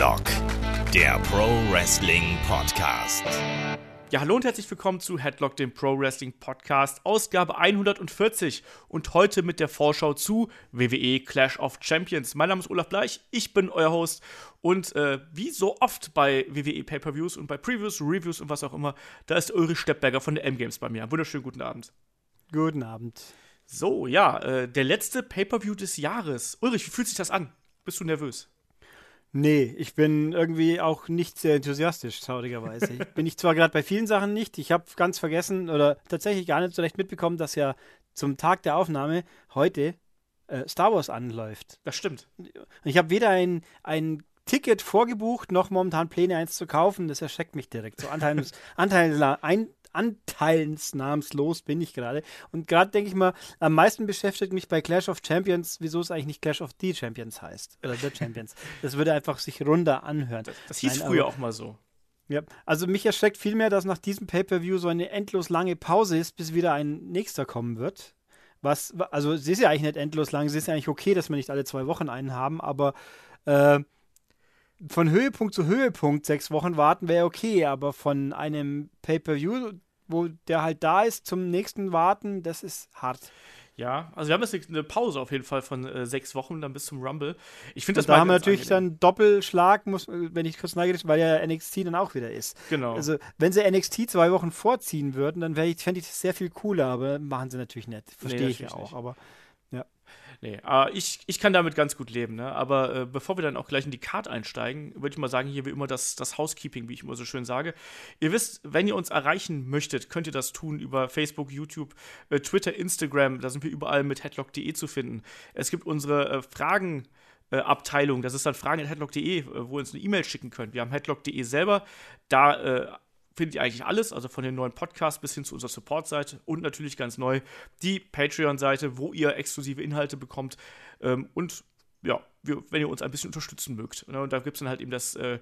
Headlock, der Pro Wrestling Podcast. Ja, hallo und herzlich willkommen zu Headlock, dem Pro Wrestling Podcast, Ausgabe 140 und heute mit der Vorschau zu WWE Clash of Champions. Mein Name ist Olaf Bleich, ich bin euer Host und äh, wie so oft bei WWE Pay-Per-Views und bei Previews, Reviews und was auch immer, da ist Ulrich Steppberger von der M-Games bei mir. Wunderschönen guten Abend. Guten Abend. So, ja, äh, der letzte Pay-Per-View des Jahres. Ulrich, wie fühlt sich das an? Bist du nervös? Nee, ich bin irgendwie auch nicht sehr enthusiastisch, traurigerweise. ich bin ich zwar gerade bei vielen Sachen nicht, ich habe ganz vergessen oder tatsächlich gar nicht so recht mitbekommen, dass ja zum Tag der Aufnahme heute äh, Star Wars anläuft. Das stimmt. Ich habe weder ein, ein Ticket vorgebucht, noch momentan Pläne, eins zu kaufen. Das erschreckt mich direkt. So Anteils, Anteils, ein, anteilsnahmslos bin ich gerade. Und gerade denke ich mal, am meisten beschäftigt mich bei Clash of Champions, wieso es eigentlich nicht Clash of the Champions heißt. Oder The Champions. das würde einfach sich runder anhören. Das, das hieß Nein, früher auch mal so. Ja, also mich erschreckt vielmehr, dass nach diesem Pay-Per-View so eine endlos lange Pause ist, bis wieder ein nächster kommen wird. Was, also es ist ja eigentlich nicht endlos lang, es ist ja eigentlich okay, dass wir nicht alle zwei Wochen einen haben, aber äh, von Höhepunkt zu Höhepunkt sechs Wochen warten wäre okay, aber von einem Pay-Per-View, wo der halt da ist, zum nächsten warten, das ist hart. Ja, also wir haben jetzt eine Pause auf jeden Fall von äh, sechs Wochen dann bis zum Rumble. Ich finde das Da haben wir natürlich angenehm. dann Doppelschlag, muss, wenn ich kurz neugierig weil ja NXT dann auch wieder ist. Genau. Also, wenn sie NXT zwei Wochen vorziehen würden, dann fände ich das sehr viel cooler, aber machen sie natürlich nicht. Verstehe nee, ich ja auch, nicht. aber Nee, äh, ich, ich kann damit ganz gut leben, ne? Aber äh, bevor wir dann auch gleich in die Card einsteigen, würde ich mal sagen, hier wie immer das, das Housekeeping, wie ich immer so schön sage. Ihr wisst, wenn ihr uns erreichen möchtet, könnt ihr das tun über Facebook, YouTube, äh, Twitter, Instagram. Da sind wir überall mit headlock.de zu finden. Es gibt unsere äh, Fragen. Äh, Abteilung, das ist dann fragen.headlock.de, äh, wo ihr uns eine E-Mail schicken könnt. Wir haben headlock.de selber, da findet ihr eigentlich alles, also von den neuen Podcasts bis hin zu unserer Support-Seite und natürlich ganz neu die Patreon-Seite, wo ihr exklusive Inhalte bekommt ähm, und ja, wir, wenn ihr uns ein bisschen unterstützen mögt. Ne? Und da gibt es dann halt eben das, äh,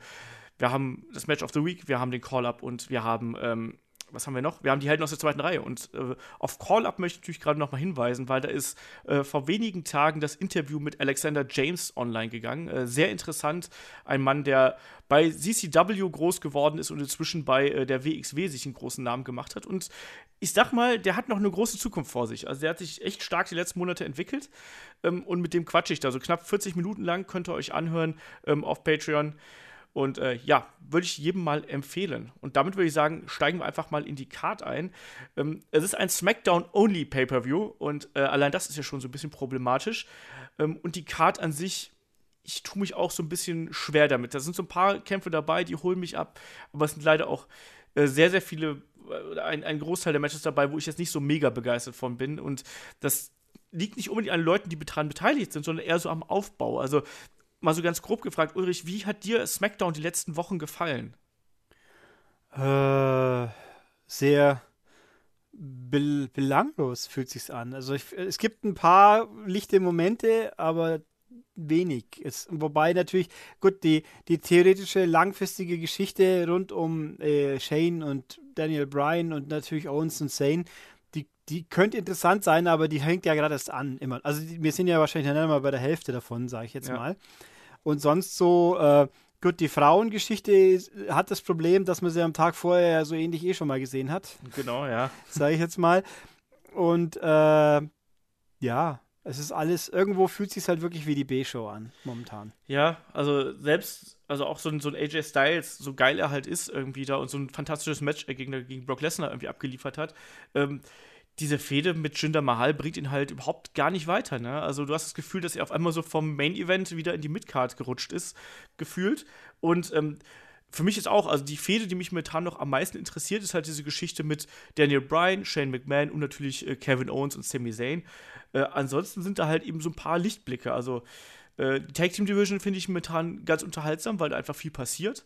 wir haben das Match of the Week, wir haben den Call-Up und wir haben ähm, was haben wir noch? Wir haben die Helden aus der zweiten Reihe. Und äh, auf Call-Up möchte ich natürlich gerade noch mal hinweisen, weil da ist äh, vor wenigen Tagen das Interview mit Alexander James online gegangen. Äh, sehr interessant. Ein Mann, der bei CCW groß geworden ist und inzwischen bei äh, der WXW sich einen großen Namen gemacht hat. Und ich sag mal, der hat noch eine große Zukunft vor sich. Also der hat sich echt stark die letzten Monate entwickelt. Ähm, und mit dem quatsche ich da. So knapp 40 Minuten lang könnt ihr euch anhören ähm, auf Patreon. Und äh, ja, würde ich jedem mal empfehlen. Und damit würde ich sagen, steigen wir einfach mal in die Card ein. Ähm, es ist ein SmackDown-Only Pay-Per-View und äh, allein das ist ja schon so ein bisschen problematisch. Ähm, und die Card an sich, ich tue mich auch so ein bisschen schwer damit. Da sind so ein paar Kämpfe dabei, die holen mich ab, aber es sind leider auch äh, sehr, sehr viele, äh, ein, ein Großteil der Matches dabei, wo ich jetzt nicht so mega begeistert von bin. Und das liegt nicht unbedingt an Leuten, die daran beteiligt sind, sondern eher so am Aufbau. Also mal so ganz grob gefragt, Ulrich, wie hat dir SmackDown die letzten Wochen gefallen? Äh, sehr be belanglos fühlt sich's an. Also ich, es gibt ein paar lichte Momente, aber wenig. Es, wobei natürlich, gut, die, die theoretische langfristige Geschichte rund um äh, Shane und Daniel Bryan und natürlich Owens und Zane, die könnte interessant sein, aber die hängt ja gerade erst an. Immer. Also die, wir sind ja wahrscheinlich nicht mal bei der Hälfte davon, sage ich jetzt ja. mal. Und sonst so, äh, gut, die Frauengeschichte hat das Problem, dass man sie am Tag vorher so ähnlich eh schon mal gesehen hat. Genau, ja. Sage ich jetzt mal. Und äh, ja, es ist alles, irgendwo fühlt es sich halt wirklich wie die B-Show an, momentan. Ja, also selbst, also auch so ein, so ein AJ Styles, so geil er halt ist irgendwie da und so ein fantastisches Match gegen, gegen Brock Lesnar irgendwie abgeliefert hat, ähm, diese Fehde mit Jinder Mahal bringt ihn halt überhaupt gar nicht weiter. Ne? Also du hast das Gefühl, dass er auf einmal so vom Main-Event wieder in die Midcard gerutscht ist, gefühlt. Und ähm, für mich ist auch, also die Fehde, die mich momentan noch am meisten interessiert, ist halt diese Geschichte mit Daniel Bryan, Shane McMahon und natürlich äh, Kevin Owens und Sami Zayn. Äh, ansonsten sind da halt eben so ein paar Lichtblicke. Also äh, die Tag Team Division finde ich momentan ganz unterhaltsam, weil da einfach viel passiert.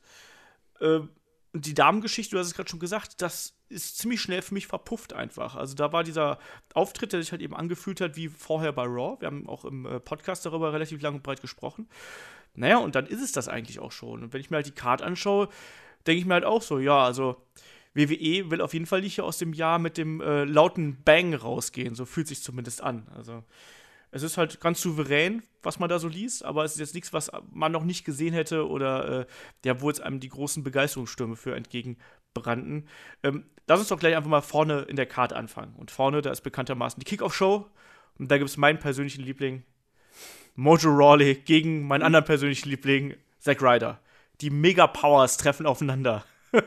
Und die Damengeschichte, du hast es gerade schon gesagt, das ist ziemlich schnell für mich verpufft einfach. Also da war dieser Auftritt, der sich halt eben angefühlt hat wie vorher bei Raw. Wir haben auch im äh, Podcast darüber relativ lang und breit gesprochen. Naja, und dann ist es das eigentlich auch schon. Und wenn ich mir halt die Card anschaue, denke ich mir halt auch so, ja, also WWE will auf jeden Fall nicht hier aus dem Jahr mit dem äh, lauten Bang rausgehen. So fühlt sich zumindest an. Also Es ist halt ganz souverän, was man da so liest, aber es ist jetzt nichts, was man noch nicht gesehen hätte oder äh, ja, wo jetzt einem die großen Begeisterungsstürme für entgegenbrannten. Ähm, lass uns doch gleich einfach mal vorne in der Karte anfangen. Und vorne, da ist bekanntermaßen die Kickoff-Show. Und da gibt es meinen persönlichen Liebling, Mojo Rawley, gegen meinen anderen persönlichen Liebling, Zack Ryder. Die Mega Powers treffen aufeinander.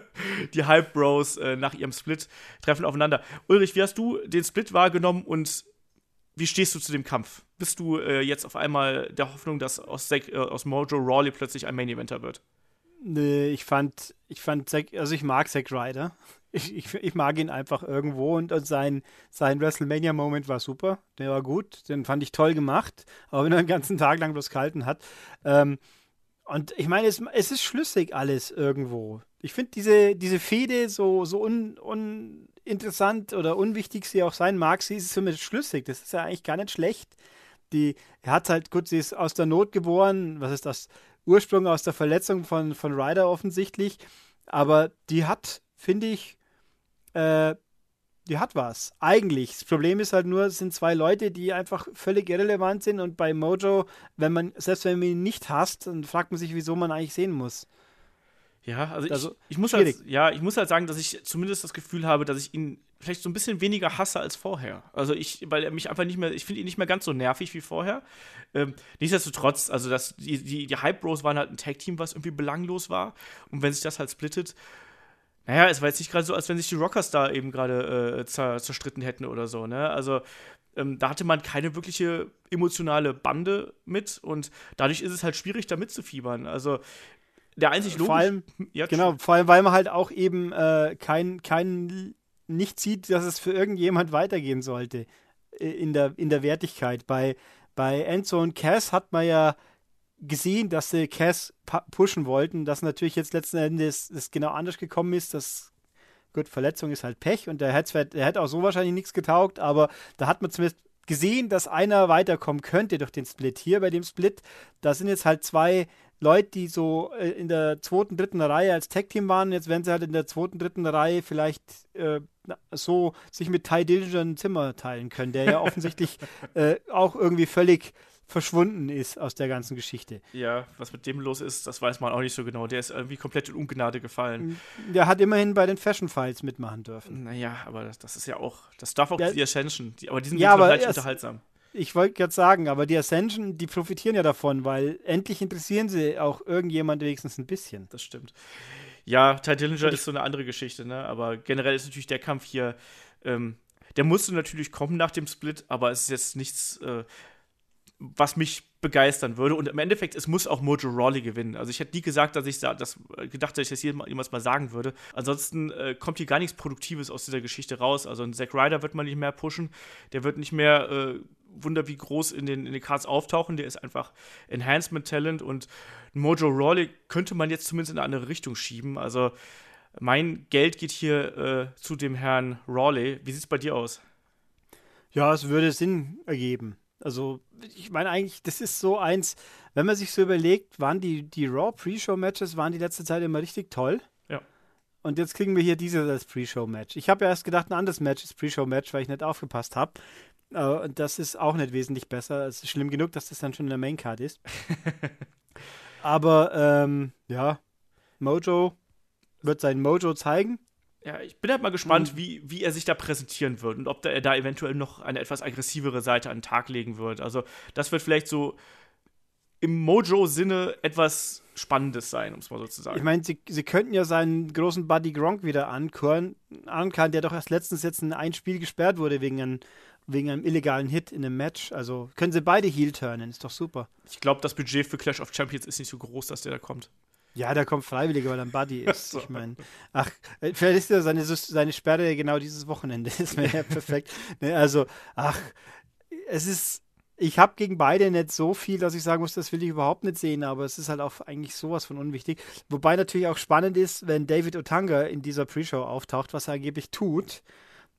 die Hype Bros äh, nach ihrem Split treffen aufeinander. Ulrich, wie hast du den Split wahrgenommen und wie stehst du zu dem Kampf? Bist du äh, jetzt auf einmal der Hoffnung, dass aus, Zack, äh, aus Mojo Rawley plötzlich ein Main Eventer wird? Nee, ich fand, ich fand, Zack, also ich mag Zack Ryder. Ich, ich, ich, mag ihn einfach irgendwo und, und sein, sein WrestleMania-Moment war super. Der war gut, den fand ich toll gemacht, auch wenn er den ganzen Tag lang bloß gehalten hat. Ähm, und ich meine, es, es ist schlüssig alles irgendwo. Ich finde diese, diese Fehde so, so un, uninteressant oder unwichtig sie auch sein mag, sie ist zumindest schlüssig. Das ist ja eigentlich gar nicht schlecht. Die, er hat halt, gut, sie ist aus der Not geboren. Was ist das? Ursprung aus der Verletzung von, von Ryder offensichtlich. Aber die hat, finde ich, äh, die hat was. Eigentlich. Das Problem ist halt nur, es sind zwei Leute, die einfach völlig irrelevant sind und bei Mojo, wenn man, selbst wenn man ihn nicht hasst, dann fragt man sich, wieso man eigentlich sehen muss. Ja, also, also ich, ich, muss halt, ja, ich muss halt sagen, dass ich zumindest das Gefühl habe, dass ich ihn vielleicht so ein bisschen weniger hasse als vorher. Also ich, weil er mich einfach nicht mehr, ich finde ihn nicht mehr ganz so nervig wie vorher. Ähm, nichtsdestotrotz, also das, die, die, die Hype Bros waren halt ein Tag-Team, was irgendwie belanglos war. Und wenn sich das halt splittet, naja, es war jetzt nicht gerade so, als wenn sich die Rockers da eben gerade äh, zer zerstritten hätten oder so, ne? Also ähm, da hatte man keine wirkliche emotionale Bande mit und dadurch ist es halt schwierig, da mitzufiebern. Also der einzig logisch. Vor allem, ja, genau, vor allem, weil man halt auch eben äh, kein, kein, nicht sieht, dass es für irgendjemand weitergehen sollte äh, in der, in der Wertigkeit. Bei, bei Enzo und Cass hat man ja gesehen, dass sie Cass pushen wollten, dass natürlich jetzt letzten Endes das genau anders gekommen ist, dass gut, Verletzung ist halt Pech und der hätte, der hätte auch so wahrscheinlich nichts getaugt, aber da hat man zumindest gesehen, dass einer weiterkommen könnte durch den Split. Hier bei dem Split, da sind jetzt halt zwei Leute, die so äh, in der zweiten, dritten Reihe als Tag-Team waren. Jetzt werden sie halt in der zweiten, dritten Reihe vielleicht äh, so sich mit Ty Dillinger ein Zimmer teilen können, der ja offensichtlich äh, auch irgendwie völlig verschwunden ist aus der ganzen Geschichte. Ja, was mit dem los ist, das weiß man auch nicht so genau. Der ist irgendwie komplett in Ungnade gefallen. Der hat immerhin bei den Fashion Files mitmachen dürfen. Naja, aber das, das ist ja auch, das darf auch ja, die Ascension, die, aber die sind ja, aber halt unterhaltsam. Ich wollte gerade sagen, aber die Ascension, die profitieren ja davon, weil endlich interessieren sie auch irgendjemand wenigstens ein bisschen. Das stimmt. Ja, Ty Dillinger ist so eine andere Geschichte, ne? Aber generell ist natürlich der Kampf hier, ähm, der musste natürlich kommen nach dem Split, aber es ist jetzt nichts, äh, was mich begeistern würde. Und im Endeffekt, es muss auch Mojo Rawley gewinnen. Also ich hätte nie gesagt, dass ich das gedacht, dass ich das jemals mal sagen würde. Ansonsten äh, kommt hier gar nichts Produktives aus dieser Geschichte raus. Also ein Zack Ryder wird man nicht mehr pushen. Der wird nicht mehr äh, wunder wie groß in den, in den Cards auftauchen. Der ist einfach Enhancement-Talent und Mojo Rawley könnte man jetzt zumindest in eine andere Richtung schieben. Also mein Geld geht hier äh, zu dem Herrn Rawley. Wie sieht es bei dir aus? Ja, es würde Sinn ergeben. Also, ich meine eigentlich, das ist so eins, wenn man sich so überlegt, waren die, die Raw Pre-Show-Matches, waren die letzte Zeit immer richtig toll. Ja. Und jetzt kriegen wir hier dieses als Pre-Show-Match. Ich habe ja erst gedacht, ein anderes Match ist Pre-Show-Match, weil ich nicht aufgepasst habe. Äh, das ist auch nicht wesentlich besser. Es ist schlimm genug, dass das dann schon in der Main-Card ist. Aber, ähm, ja, Mojo wird sein Mojo zeigen. Ja, ich bin halt mal gespannt, mhm. wie, wie er sich da präsentieren wird und ob er da eventuell noch eine etwas aggressivere Seite an den Tag legen wird. Also, das wird vielleicht so im Mojo-Sinne etwas Spannendes sein, um es mal so zu sagen. Ich meine, sie, sie könnten ja seinen großen Buddy Gronk wieder ankern, der doch erst letztens jetzt in ein Spiel gesperrt wurde wegen einem, wegen einem illegalen Hit in einem Match. Also können sie beide Heel turnen, ist doch super. Ich glaube, das Budget für Clash of Champions ist nicht so groß, dass der da kommt. Ja, der kommt freiwillig, weil er ein Buddy ist. so. Ich meine, ach, äh, vielleicht ist ja seine, seine Sperre genau dieses Wochenende. Das wäre ja perfekt. Ne, also, ach, es ist, ich habe gegen beide nicht so viel, dass ich sagen muss, das will ich überhaupt nicht sehen, aber es ist halt auch eigentlich sowas von unwichtig. Wobei natürlich auch spannend ist, wenn David Otanga in dieser Pre-Show auftaucht, was er angeblich tut,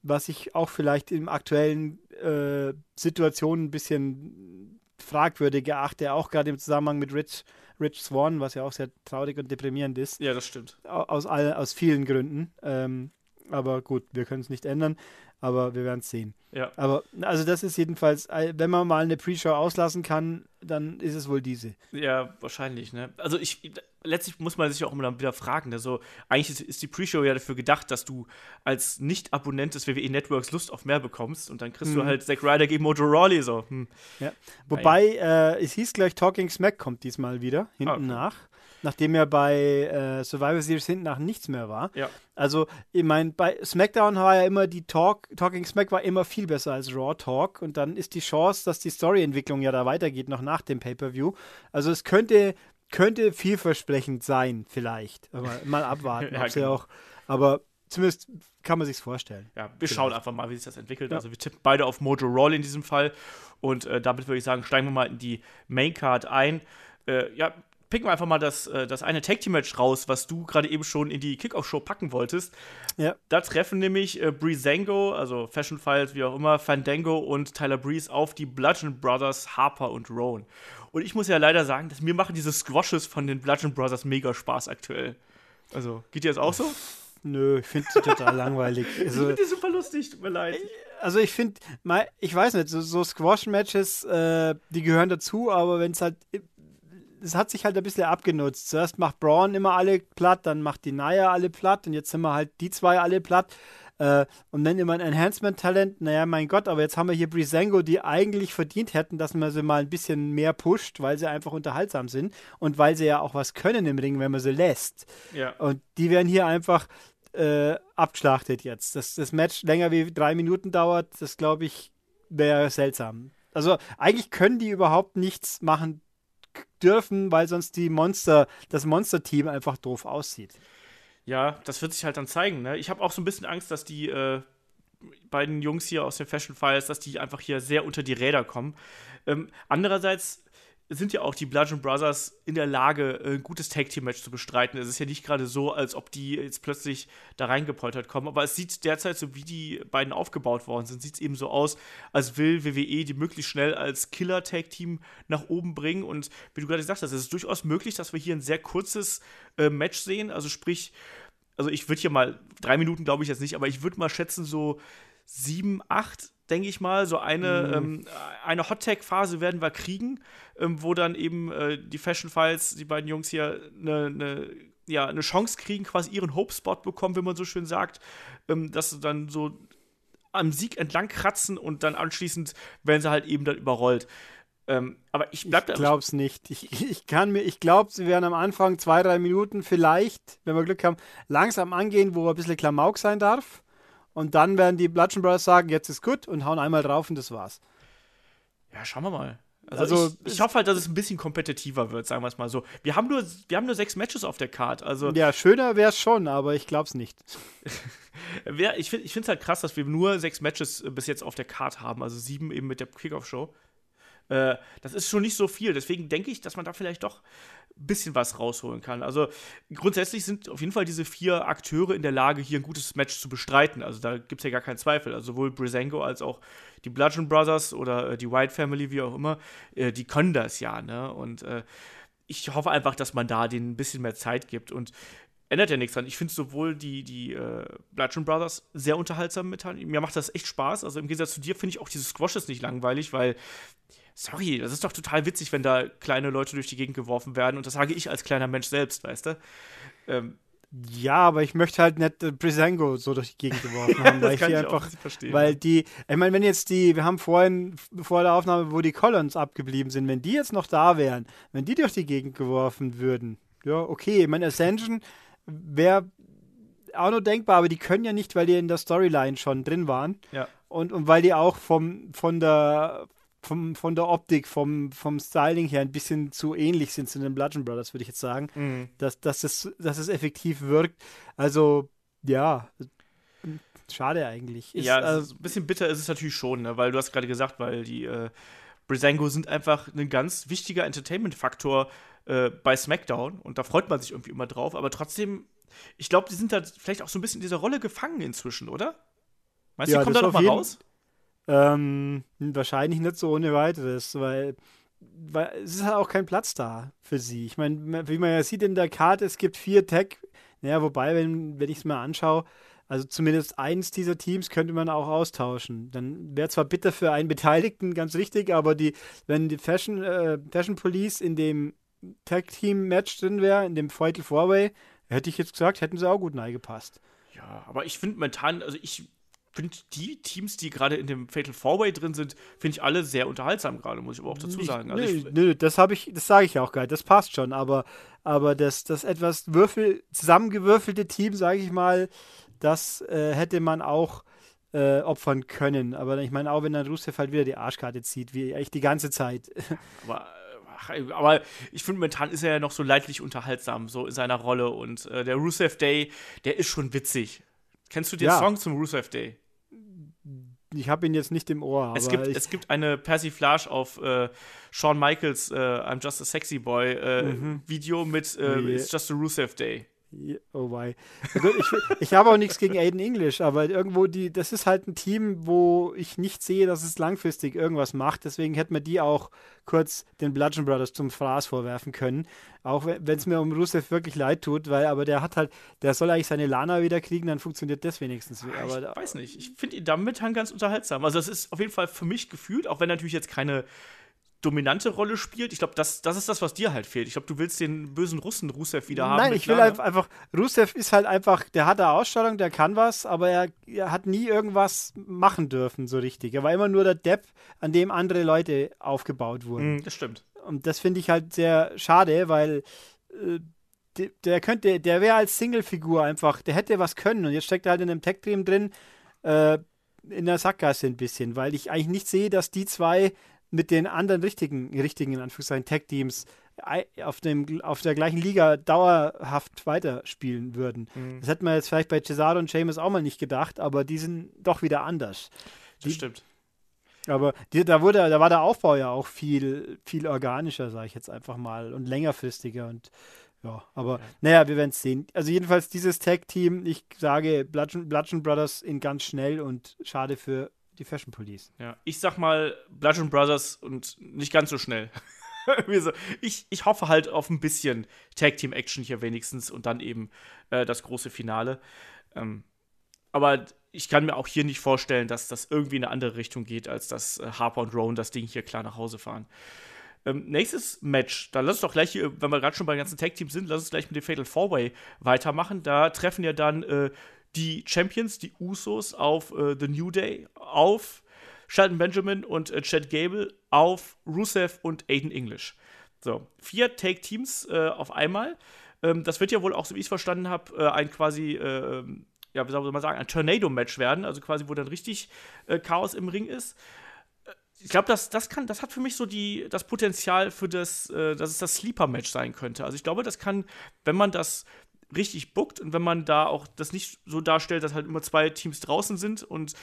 was ich auch vielleicht in aktuellen äh, Situationen ein bisschen fragwürdig erachte, auch gerade im Zusammenhang mit Rich Rich Swan, was ja auch sehr traurig und deprimierend ist. Ja, das stimmt. Aus, all, aus vielen Gründen. Ähm, Aber gut, wir können es nicht ändern, aber wir werden es sehen. Ja. Aber also das ist jedenfalls, äh, wenn man mal eine Pre-Show auslassen kann, dann ist es wohl diese. Ja, wahrscheinlich, ne? Also ich, letztlich muss man sich auch immer wieder fragen, also eigentlich ist, ist die Pre-Show ja dafür gedacht, dass du als Nicht-Abonnent des WWE Networks Lust auf mehr bekommst und dann kriegst Mhm. du halt Zack Ryder gegen Mojo Rawley so. Hm. Ja. Wobei, äh, es hieß gleich Talking Smack kommt diesmal wieder, hinten Ah, okay. nach. Nachdem ja bei äh, Survivor Series hinten nach nichts mehr war. Ja. Also, ich meine, bei SmackDown war ja immer die Talk, Talking Smack war immer viel besser als Raw Talk und dann ist die Chance, dass die Storyentwicklung ja da weitergeht, noch nach dem Pay-Per-View. Also, es könnte, könnte vielversprechend sein, vielleicht. Aber mal abwarten, Ja, genau. auch. Aber zumindest kann man sich's vorstellen. Ja, wir Vielleicht. schauen einfach mal, wie sich das entwickelt. Ja. Also wir tippen beide auf Mojo Rawley in diesem Fall. Und äh, damit würde ich sagen, steigen wir mal in die Maincard ein. Äh, ja, picken wir einfach mal das, äh, das eine Tag Team Match raus, was du gerade eben schon in die Kickoff-Show packen wolltest. Ja. Da treffen nämlich äh, Breezango, also Fashion Files, wie auch immer, Fandango und Tyler Breeze auf die Bludgeon Brothers, Harper und Rowan. Und ich muss ja leider sagen, dass mir machen diese Squashes von den Bludgeon Brothers mega Spaß aktuell. Also, geht dir das auch so? Nö, ich finde sie total langweilig. Ich Also, finde die super lustig, tut mir leid. also ich finde, ich weiß nicht, so, so Squash-Matches, äh, die gehören dazu, aber wenn es halt, es hat sich halt ein bisschen abgenutzt. Zuerst macht Braun immer alle platt, dann macht die Naya alle platt und jetzt sind wir halt die zwei alle platt. Äh, und dann immer ein Enhancement-Talent, naja, mein Gott, aber jetzt haben wir hier Brisango, die eigentlich verdient hätten, dass man sie mal ein bisschen mehr pusht, weil sie einfach unterhaltsam sind und weil sie ja auch was können im Ring, wenn man sie lässt. Ja. Und die werden hier einfach äh, abgeschlachtet jetzt. Dass das Match länger wie drei Minuten dauert, das glaube ich, wäre seltsam. Also eigentlich können die überhaupt nichts machen dürfen, weil sonst die Monster, das Monster-Team einfach doof aussieht. Ja, das wird sich halt dann zeigen. Ne? Ich habe auch so ein bisschen Angst, dass die äh, beiden Jungs hier aus den Fashion Files, dass die einfach hier sehr unter die Räder kommen. Ähm, andererseits sind ja auch die Bludgeon Brothers in der Lage, äh, ein gutes Tag-Team-Match zu bestreiten. Es ist ja nicht gerade so, als ob die jetzt plötzlich da reingepoltert kommen. Aber es sieht derzeit, so wie die beiden aufgebaut worden sind, sieht es eben so aus, als will WWE die möglichst schnell als Killer-Tag-Team nach oben bringen. Und wie du gerade gesagt hast, es ist durchaus möglich, dass wir hier ein sehr kurzes äh, Match sehen. Also sprich, also ich würde hier mal, drei Minuten glaube ich jetzt nicht, aber ich würde mal schätzen, so sieben, acht, denke ich mal, so eine, ähm, eine Hot-Tag-Phase werden wir kriegen, ähm, wo dann eben äh, die Fashion Files, die beiden Jungs hier, eine ne, ja, eine Chance kriegen, quasi ihren Hope-Spot bekommen, wie man so schön sagt, ähm, dass sie dann so am Sieg entlang kratzen und dann anschließend werden sie halt eben dann überrollt. Ähm, aber ich bleib Ich da. glaub's nicht. Ich, ich kann mir, ich glaube, sie werden am Anfang zwei, drei Minuten vielleicht, wenn wir Glück haben, langsam angehen, wo ein bisschen Klamauk sein darf. Und dann werden die Bludgeon Brothers sagen, jetzt ist gut und hauen einmal drauf und das war's. Ja, schauen wir mal. Also, Also, ich, ich es- hoffe halt, dass es ein bisschen kompetitiver wird, sagen wir es mal so. Wir haben nur, wir haben nur sechs Matches auf der Card. Also Ja, schöner wäre es schon, aber ich glaub's nicht. wer, ich finde es halt krass, dass wir nur sechs Matches äh, bis jetzt auf der Card haben. Also sieben eben mit der Kickoff-Show. Äh, das ist schon nicht so viel. Deswegen denke ich, dass man da vielleicht doch ein bisschen was rausholen kann. Also grundsätzlich sind auf jeden Fall diese vier Akteure in der Lage, hier ein gutes Match zu bestreiten. Also da gibt es ja gar keinen Zweifel. Also sowohl Brisango als auch die Bludgeon Brothers oder äh, die White Family, wie auch immer, äh, die können das ja. Ne? Und äh, ich hoffe einfach, dass man da denen ein bisschen mehr Zeit gibt. Und ändert ja nichts dran. Ich finde sowohl die, die äh, Bludgeon Brothers sehr unterhaltsam mit. Mir macht das echt Spaß. Also im Gegensatz zu dir finde ich auch diese Squashes nicht langweilig, weil, sorry, das ist doch total witzig, wenn da kleine Leute durch die Gegend geworfen werden. Und das sage ich als kleiner Mensch selbst, weißt du? Ähm, Ja, aber ich möchte halt nicht äh, Brisango so durch die Gegend geworfen haben, weil ich die auch einfach, weil die, ich meine, wenn jetzt die, wir haben vorhin vor der Aufnahme, wo die Collins abgeblieben sind, wenn die jetzt noch da wären, wenn die durch die Gegend geworfen würden, ja, okay, ich meine, Ascension wäre auch nur denkbar, aber die können ja nicht, weil die in der Storyline schon drin waren ja. und, und weil die auch vom, von der vom, von der Optik, vom, vom Styling her ein bisschen zu ähnlich sind zu den Bludgeon Brothers, würde ich jetzt sagen Mhm. dass, dass, es, dass es effektiv wirkt. Also, ja, schade eigentlich. Ist, ja, ist ein bisschen bitter ist es natürlich schon, ne? weil du hast gerade gesagt, weil die äh, Brisango sind einfach ein ganz wichtiger Entertainment-Faktor äh, bei SmackDown und da freut man sich irgendwie immer drauf, aber trotzdem, ich glaube, die sind da vielleicht auch so ein bisschen in dieser Rolle gefangen inzwischen, oder? Meinst du, Ja, die kommen da noch mal jeden- raus? Ähm, wahrscheinlich nicht so ohne weiteres, weil, weil es ist halt auch kein Platz da für sie. Ich meine, wie man ja sieht in der Karte, es gibt vier Tag, naja, wobei, wenn, wenn ich es mir anschaue, Also zumindest eins dieser Teams könnte man auch austauschen. Dann wäre zwar bitter für einen Beteiligten, ganz richtig, aber die, wenn die Fashion, äh, Fashion Police in dem Tag Team Match drin wäre, in dem Fatal Four Way, hätte ich jetzt gesagt, hätten sie auch gut gepasst. Ja, aber ich finde momentan, also ich finde die Teams, die gerade in dem Fatal Four Way drin sind, finde ich alle sehr unterhaltsam gerade, muss ich aber auch dazu sagen. Also nö, nö, das habe ich, das sage ich auch gar Das passt schon, aber, aber das, das etwas Würfel, zusammengewürfelte Team, sage ich mal, das äh, hätte man auch äh, opfern können. Aber ich meine, auch wenn dann Rusev halt wieder die Arschkarte zieht, wie echt die ganze Zeit. Aber aber ich finde, momentan ist er ja noch so leidlich unterhaltsam, so in seiner Rolle. Und äh, der Rusev Day, der ist schon witzig. Kennst du den ja. Song zum Rusev Day? Ich habe ihn jetzt nicht im Ohr. es, gibt, es gibt eine Persiflage auf äh, Shawn Michaels äh, I'm Just a Sexy Boy äh, mhm. Video mit äh, yeah. It's Just a Rusev Day. Oh wei. Ich, ich habe auch nichts gegen Aiden English, aber irgendwo die, das ist halt ein Team, wo ich nicht sehe, dass es langfristig irgendwas macht. Deswegen hätte man die auch kurz den Bludgeon Brothers zum Fraß vorwerfen können. Auch wenn es mir um Rusev wirklich leid tut, weil aber der hat halt, der soll eigentlich seine Lana wieder kriegen, dann funktioniert das wenigstens. Ah, aber, ich weiß nicht. Ich finde ihn damit ganz unterhaltsam. Also das ist auf jeden Fall für mich gefühlt, auch wenn natürlich jetzt keine dominante Rolle spielt. Ich glaube, das, das ist das, was dir halt fehlt. Ich glaube, du willst den bösen Russen Rusev wieder haben. Nein, ich will halt einfach, Rusev ist halt einfach, der hat eine Ausstrahlung, der kann was, aber er, er, hat nie irgendwas machen dürfen, so richtig. Er war immer nur der Depp, an dem andere Leute aufgebaut wurden. Mm, das stimmt. Und das finde ich halt sehr schade, weil äh, der, der könnte, der wäre als Single-Figur einfach, der hätte was können und jetzt steckt er halt in einem Tech-Dream drin, äh, in der Sackgasse ein bisschen, weil ich eigentlich nicht sehe, dass die zwei mit den anderen richtigen, richtigen in Anführungszeichen, Tech-Teams auf, auf der gleichen Liga dauerhaft weiterspielen würden. Mhm. Das hätte man jetzt vielleicht bei Cesaro und Seamus auch mal nicht gedacht, aber die sind doch wieder anders. Das stimmt. Aber die, da, wurde, da war der Aufbau ja auch viel, viel organischer, sage ich jetzt einfach mal, und längerfristiger und ja, aber ja. naja, wir werden es sehen. Also jedenfalls dieses Tag-Team, ich sage Bludgeon, Bludgeon Brothers in ganz schnell und schade für die Fashion Police. Ja, ich sag mal Bludgeon Brothers und nicht ganz so schnell. ich, ich hoffe halt auf ein bisschen Tag Team Action hier wenigstens und dann eben äh, das große Finale. Ähm, aber ich kann mir auch hier nicht vorstellen, dass das irgendwie in eine andere Richtung geht, als dass äh, Harper und Rowan das Ding hier klar nach Hause fahren. Ähm, nächstes Match, da lass uns doch gleich hier, wenn wir gerade schon bei den ganzen Tag Teams sind, lass uns gleich mit dem Fatal Four Way weitermachen. Da treffen ja dann äh, die Champions, die Usos, auf äh, The New Day, auf Shelton Benjamin und äh, Chad Gable, auf Rusev und Aiden English. So, vier Take-Teams äh, auf einmal. Ähm, das wird ja wohl auch, so wie ich es verstanden habe, äh, ein quasi, äh, ja, wie soll man sagen, ein Tornado-Match werden, also quasi, wo dann richtig äh, Chaos im Ring ist äh, ich glaube, das, das, das hat für mich so die, das Potenzial für das, äh, dass es das Sleeper-Match sein könnte. Also ich glaube, das kann, wenn man das richtig bookt und wenn man da auch das nicht so darstellt, dass halt immer zwei Teams draußen sind und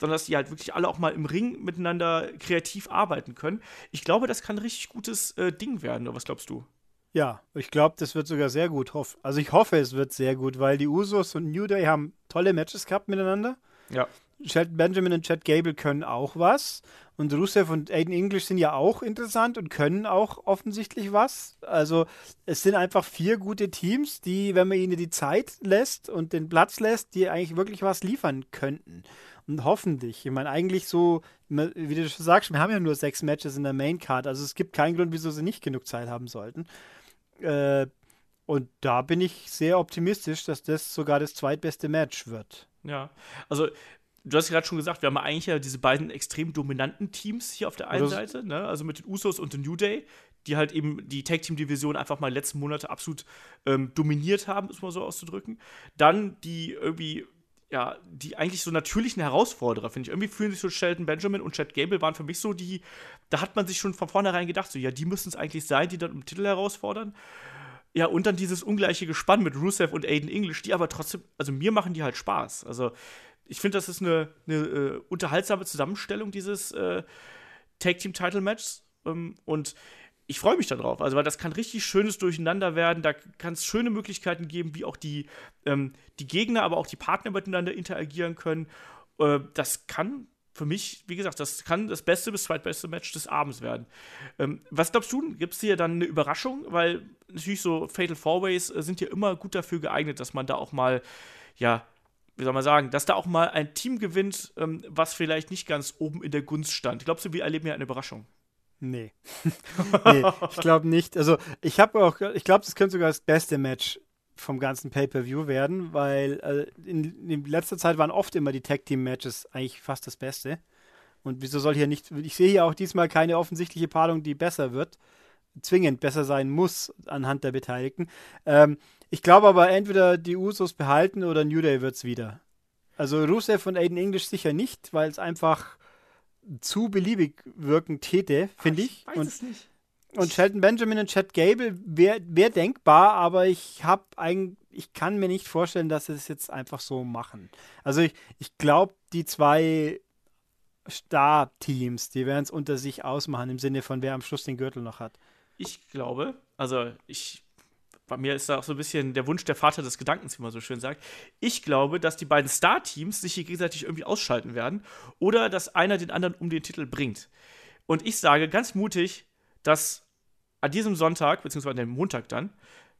sondern dass die halt wirklich alle auch mal im Ring miteinander kreativ arbeiten können. Ich glaube, das kann ein richtig gutes äh, Ding werden, oder was glaubst du? Ja, ich glaube, das wird sogar sehr gut. Also ich hoffe, es wird sehr gut, weil die Usos und New Day haben tolle Matches gehabt miteinander. Ja. Shelton Benjamin und Chad Gable können auch was. Und Rusev und Aiden English sind ja auch interessant und können auch offensichtlich was. Also es sind einfach vier gute Teams, die, wenn man ihnen die Zeit lässt und den Platz lässt, die eigentlich wirklich was liefern könnten. Und hoffentlich. Ich meine, eigentlich so, wie du schon sagst, wir haben ja nur sechs Matches in der Main Card. Also es gibt keinen Grund, wieso sie nicht genug Zeit haben sollten. Äh, und da bin ich sehr optimistisch, dass das sogar das zweitbeste Match wird. Ja, also du hast gerade schon gesagt, wir haben eigentlich ja diese beiden extrem dominanten Teams hier auf der einen Seite, ne? also mit den Usos und den New Day, die halt eben die Tag Team Division einfach mal letzten Monate absolut ähm, dominiert haben, um es mal so auszudrücken. Dann die irgendwie ja, die eigentlich so natürlichen Herausforderer, finde ich. Irgendwie fühlen sich so Shelton Benjamin und Chad Gable waren für mich so die, da hat man sich schon von vornherein gedacht, so, ja, die müssen es eigentlich sein, die dann um Titel herausfordern. Ja, und dann dieses ungleiche Gespann mit Rusev und Aiden English, die aber trotzdem, also mir machen die halt Spaß. Also, ich finde, das ist eine, eine äh, unterhaltsame Zusammenstellung dieses äh, Tag Team Title Matches. Ähm, und ich freue mich darauf. Also, weil das kann richtig schönes Durcheinander werden. Da kann es schöne Möglichkeiten geben, wie auch die, ähm, die Gegner, aber auch die Partner miteinander interagieren können. Äh, das kann für mich, wie gesagt, das kann das beste bis zweitbeste Match des Abends werden. Ähm, was glaubst du? Gibt es hier dann eine Überraschung? Weil natürlich so Fatal Four Ways äh, sind ja immer gut dafür geeignet, dass man da auch mal, ja, wie soll man sagen, dass da auch mal ein Team gewinnt, ähm, was vielleicht nicht ganz oben in der Gunst stand. Glaubst du, wir erleben ja eine Überraschung? Nee. nee, ich glaube nicht. Also, ich habe auch, ich glaube, das könnte sogar das beste Match vom ganzen Pay-Per-View werden, weil äh, in, in, letzter Zeit waren oft immer die Tag-Team-Matches eigentlich fast das Beste. Und wieso soll hier nicht, ich sehe hier auch diesmal keine offensichtliche Paarung, die besser wird, zwingend besser sein muss anhand der Beteiligten. Ähm, ich glaube aber entweder die Usos behalten oder New Day wird es wieder. Also Rusev und Aiden English sicher nicht, weil es einfach zu beliebig wirken täte, finde ich. ich. Weiß und, es nicht. Und Shelton Benjamin und Chad Gable wäre wär denkbar, aber ich habe eigentlich, ich kann mir nicht vorstellen, dass sie es jetzt einfach so machen. Also ich, ich glaube, die zwei Star-Teams, die werden es unter sich ausmachen, im Sinne von wer am Schluss den Gürtel noch hat. Ich glaube, also ich, bei mir ist da auch so ein bisschen der Wunsch der Vater des Gedankens, wie man so schön sagt. Ich glaube, dass die beiden Star-Teams sich hier gegenseitig irgendwie ausschalten werden oder dass einer den anderen um den Titel bringt. Und ich sage ganz mutig, dass an diesem Sonntag, beziehungsweise am Montag dann,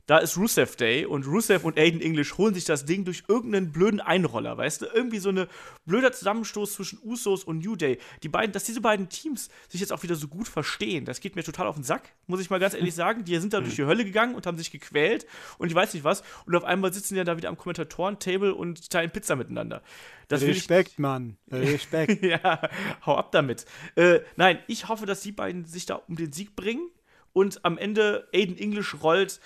da ist Rusev Day und Rusev und Aiden English holen sich das Ding durch irgendeinen blöden Einroller, weißt du? Irgendwie so eine blöder Zusammenstoß zwischen Usos und New Day. Die beiden, dass diese beiden Teams sich jetzt auch wieder so gut verstehen, das geht mir total auf den Sack, muss ich mal ganz ehrlich sagen. Die sind da durch die Hölle gegangen und haben sich gequält und ich weiß nicht was. Und auf einmal sitzen die ja da wieder am Kommentatoren-Table und teilen Pizza miteinander. Das Respekt, ich, Mann. Respekt. ja, hau ab damit. Äh, nein, ich hoffe, dass die beiden sich da um den Sieg bringen und am Ende Aiden English rollt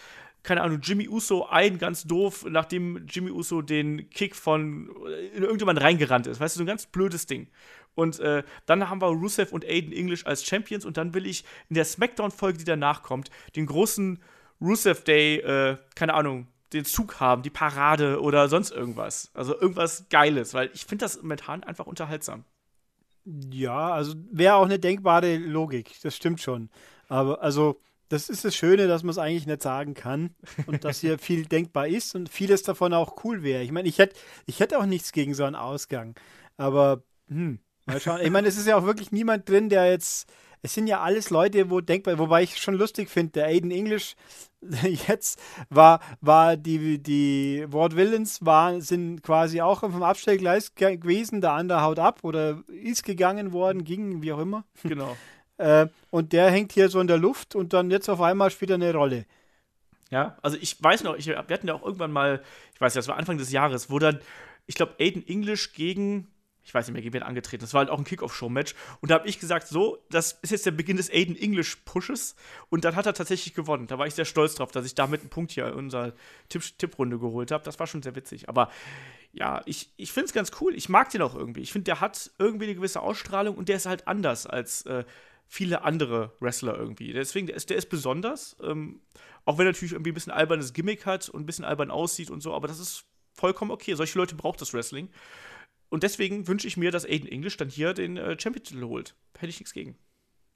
keine Ahnung, Jimmy Uso ein, ganz doof, nachdem Jimmy Uso den Kick von in irgendjemand reingerannt ist. Weißt du, so ein ganz blödes Ding. Und äh, dann haben wir Rusev und Aiden English als Champions und dann will ich in der Smackdown-Folge, die danach kommt, den großen Rusev Day, äh, keine Ahnung, den Zug haben, die Parade oder sonst irgendwas. Also irgendwas Geiles, weil ich finde das momentan einfach unterhaltsam. Ja, also wäre auch eine denkbare Logik, das stimmt schon. Aber also das ist das Schöne, dass man es eigentlich nicht sagen kann und dass hier viel denkbar ist und vieles davon auch cool wäre. Ich meine, ich hätte ich hätt auch nichts gegen so einen Ausgang, aber hm, mal schauen. Ich meine, es ist ja auch wirklich niemand drin, der jetzt. Es sind ja alles Leute, wo denkbar, wobei ich schon lustig finde, der Aiden English jetzt war, war die, die Ward Villains war, sind quasi auch vom Abstellgleis gewesen, der andere haut ab oder ist gegangen worden, ging, wie auch immer. Genau. Äh, und der hängt hier so in der Luft und dann jetzt auf einmal spielt er eine Rolle. Ja, also ich weiß noch, ich, wir hatten ja auch irgendwann mal, ich weiß ja, das war Anfang des Jahres, wo dann, ich glaube, Aiden English gegen, ich weiß nicht mehr, gegen wen angetreten. Das war halt auch ein Kickoff-Show-Match. Und da habe ich gesagt, so, das ist jetzt der Beginn des Aiden English-Pushes. Und dann hat er tatsächlich gewonnen. Da war ich sehr stolz drauf, dass ich damit einen Punkt hier in unserer Tipprunde geholt habe. Das war schon sehr witzig. Aber ja, ich, ich finde es ganz cool. Ich mag den auch irgendwie. Ich finde, der hat irgendwie eine gewisse Ausstrahlung und der ist halt anders als äh, viele andere Wrestler irgendwie. Deswegen, der ist, der ist besonders. Ähm, auch wenn er natürlich irgendwie ein bisschen albernes Gimmick hat und ein bisschen albern aussieht und so, aber das ist vollkommen okay. Solche Leute braucht das Wrestling. Und deswegen wünsche ich mir, dass Aiden English dann hier den äh, Champion-Titel holt. Hätte ich nichts gegen.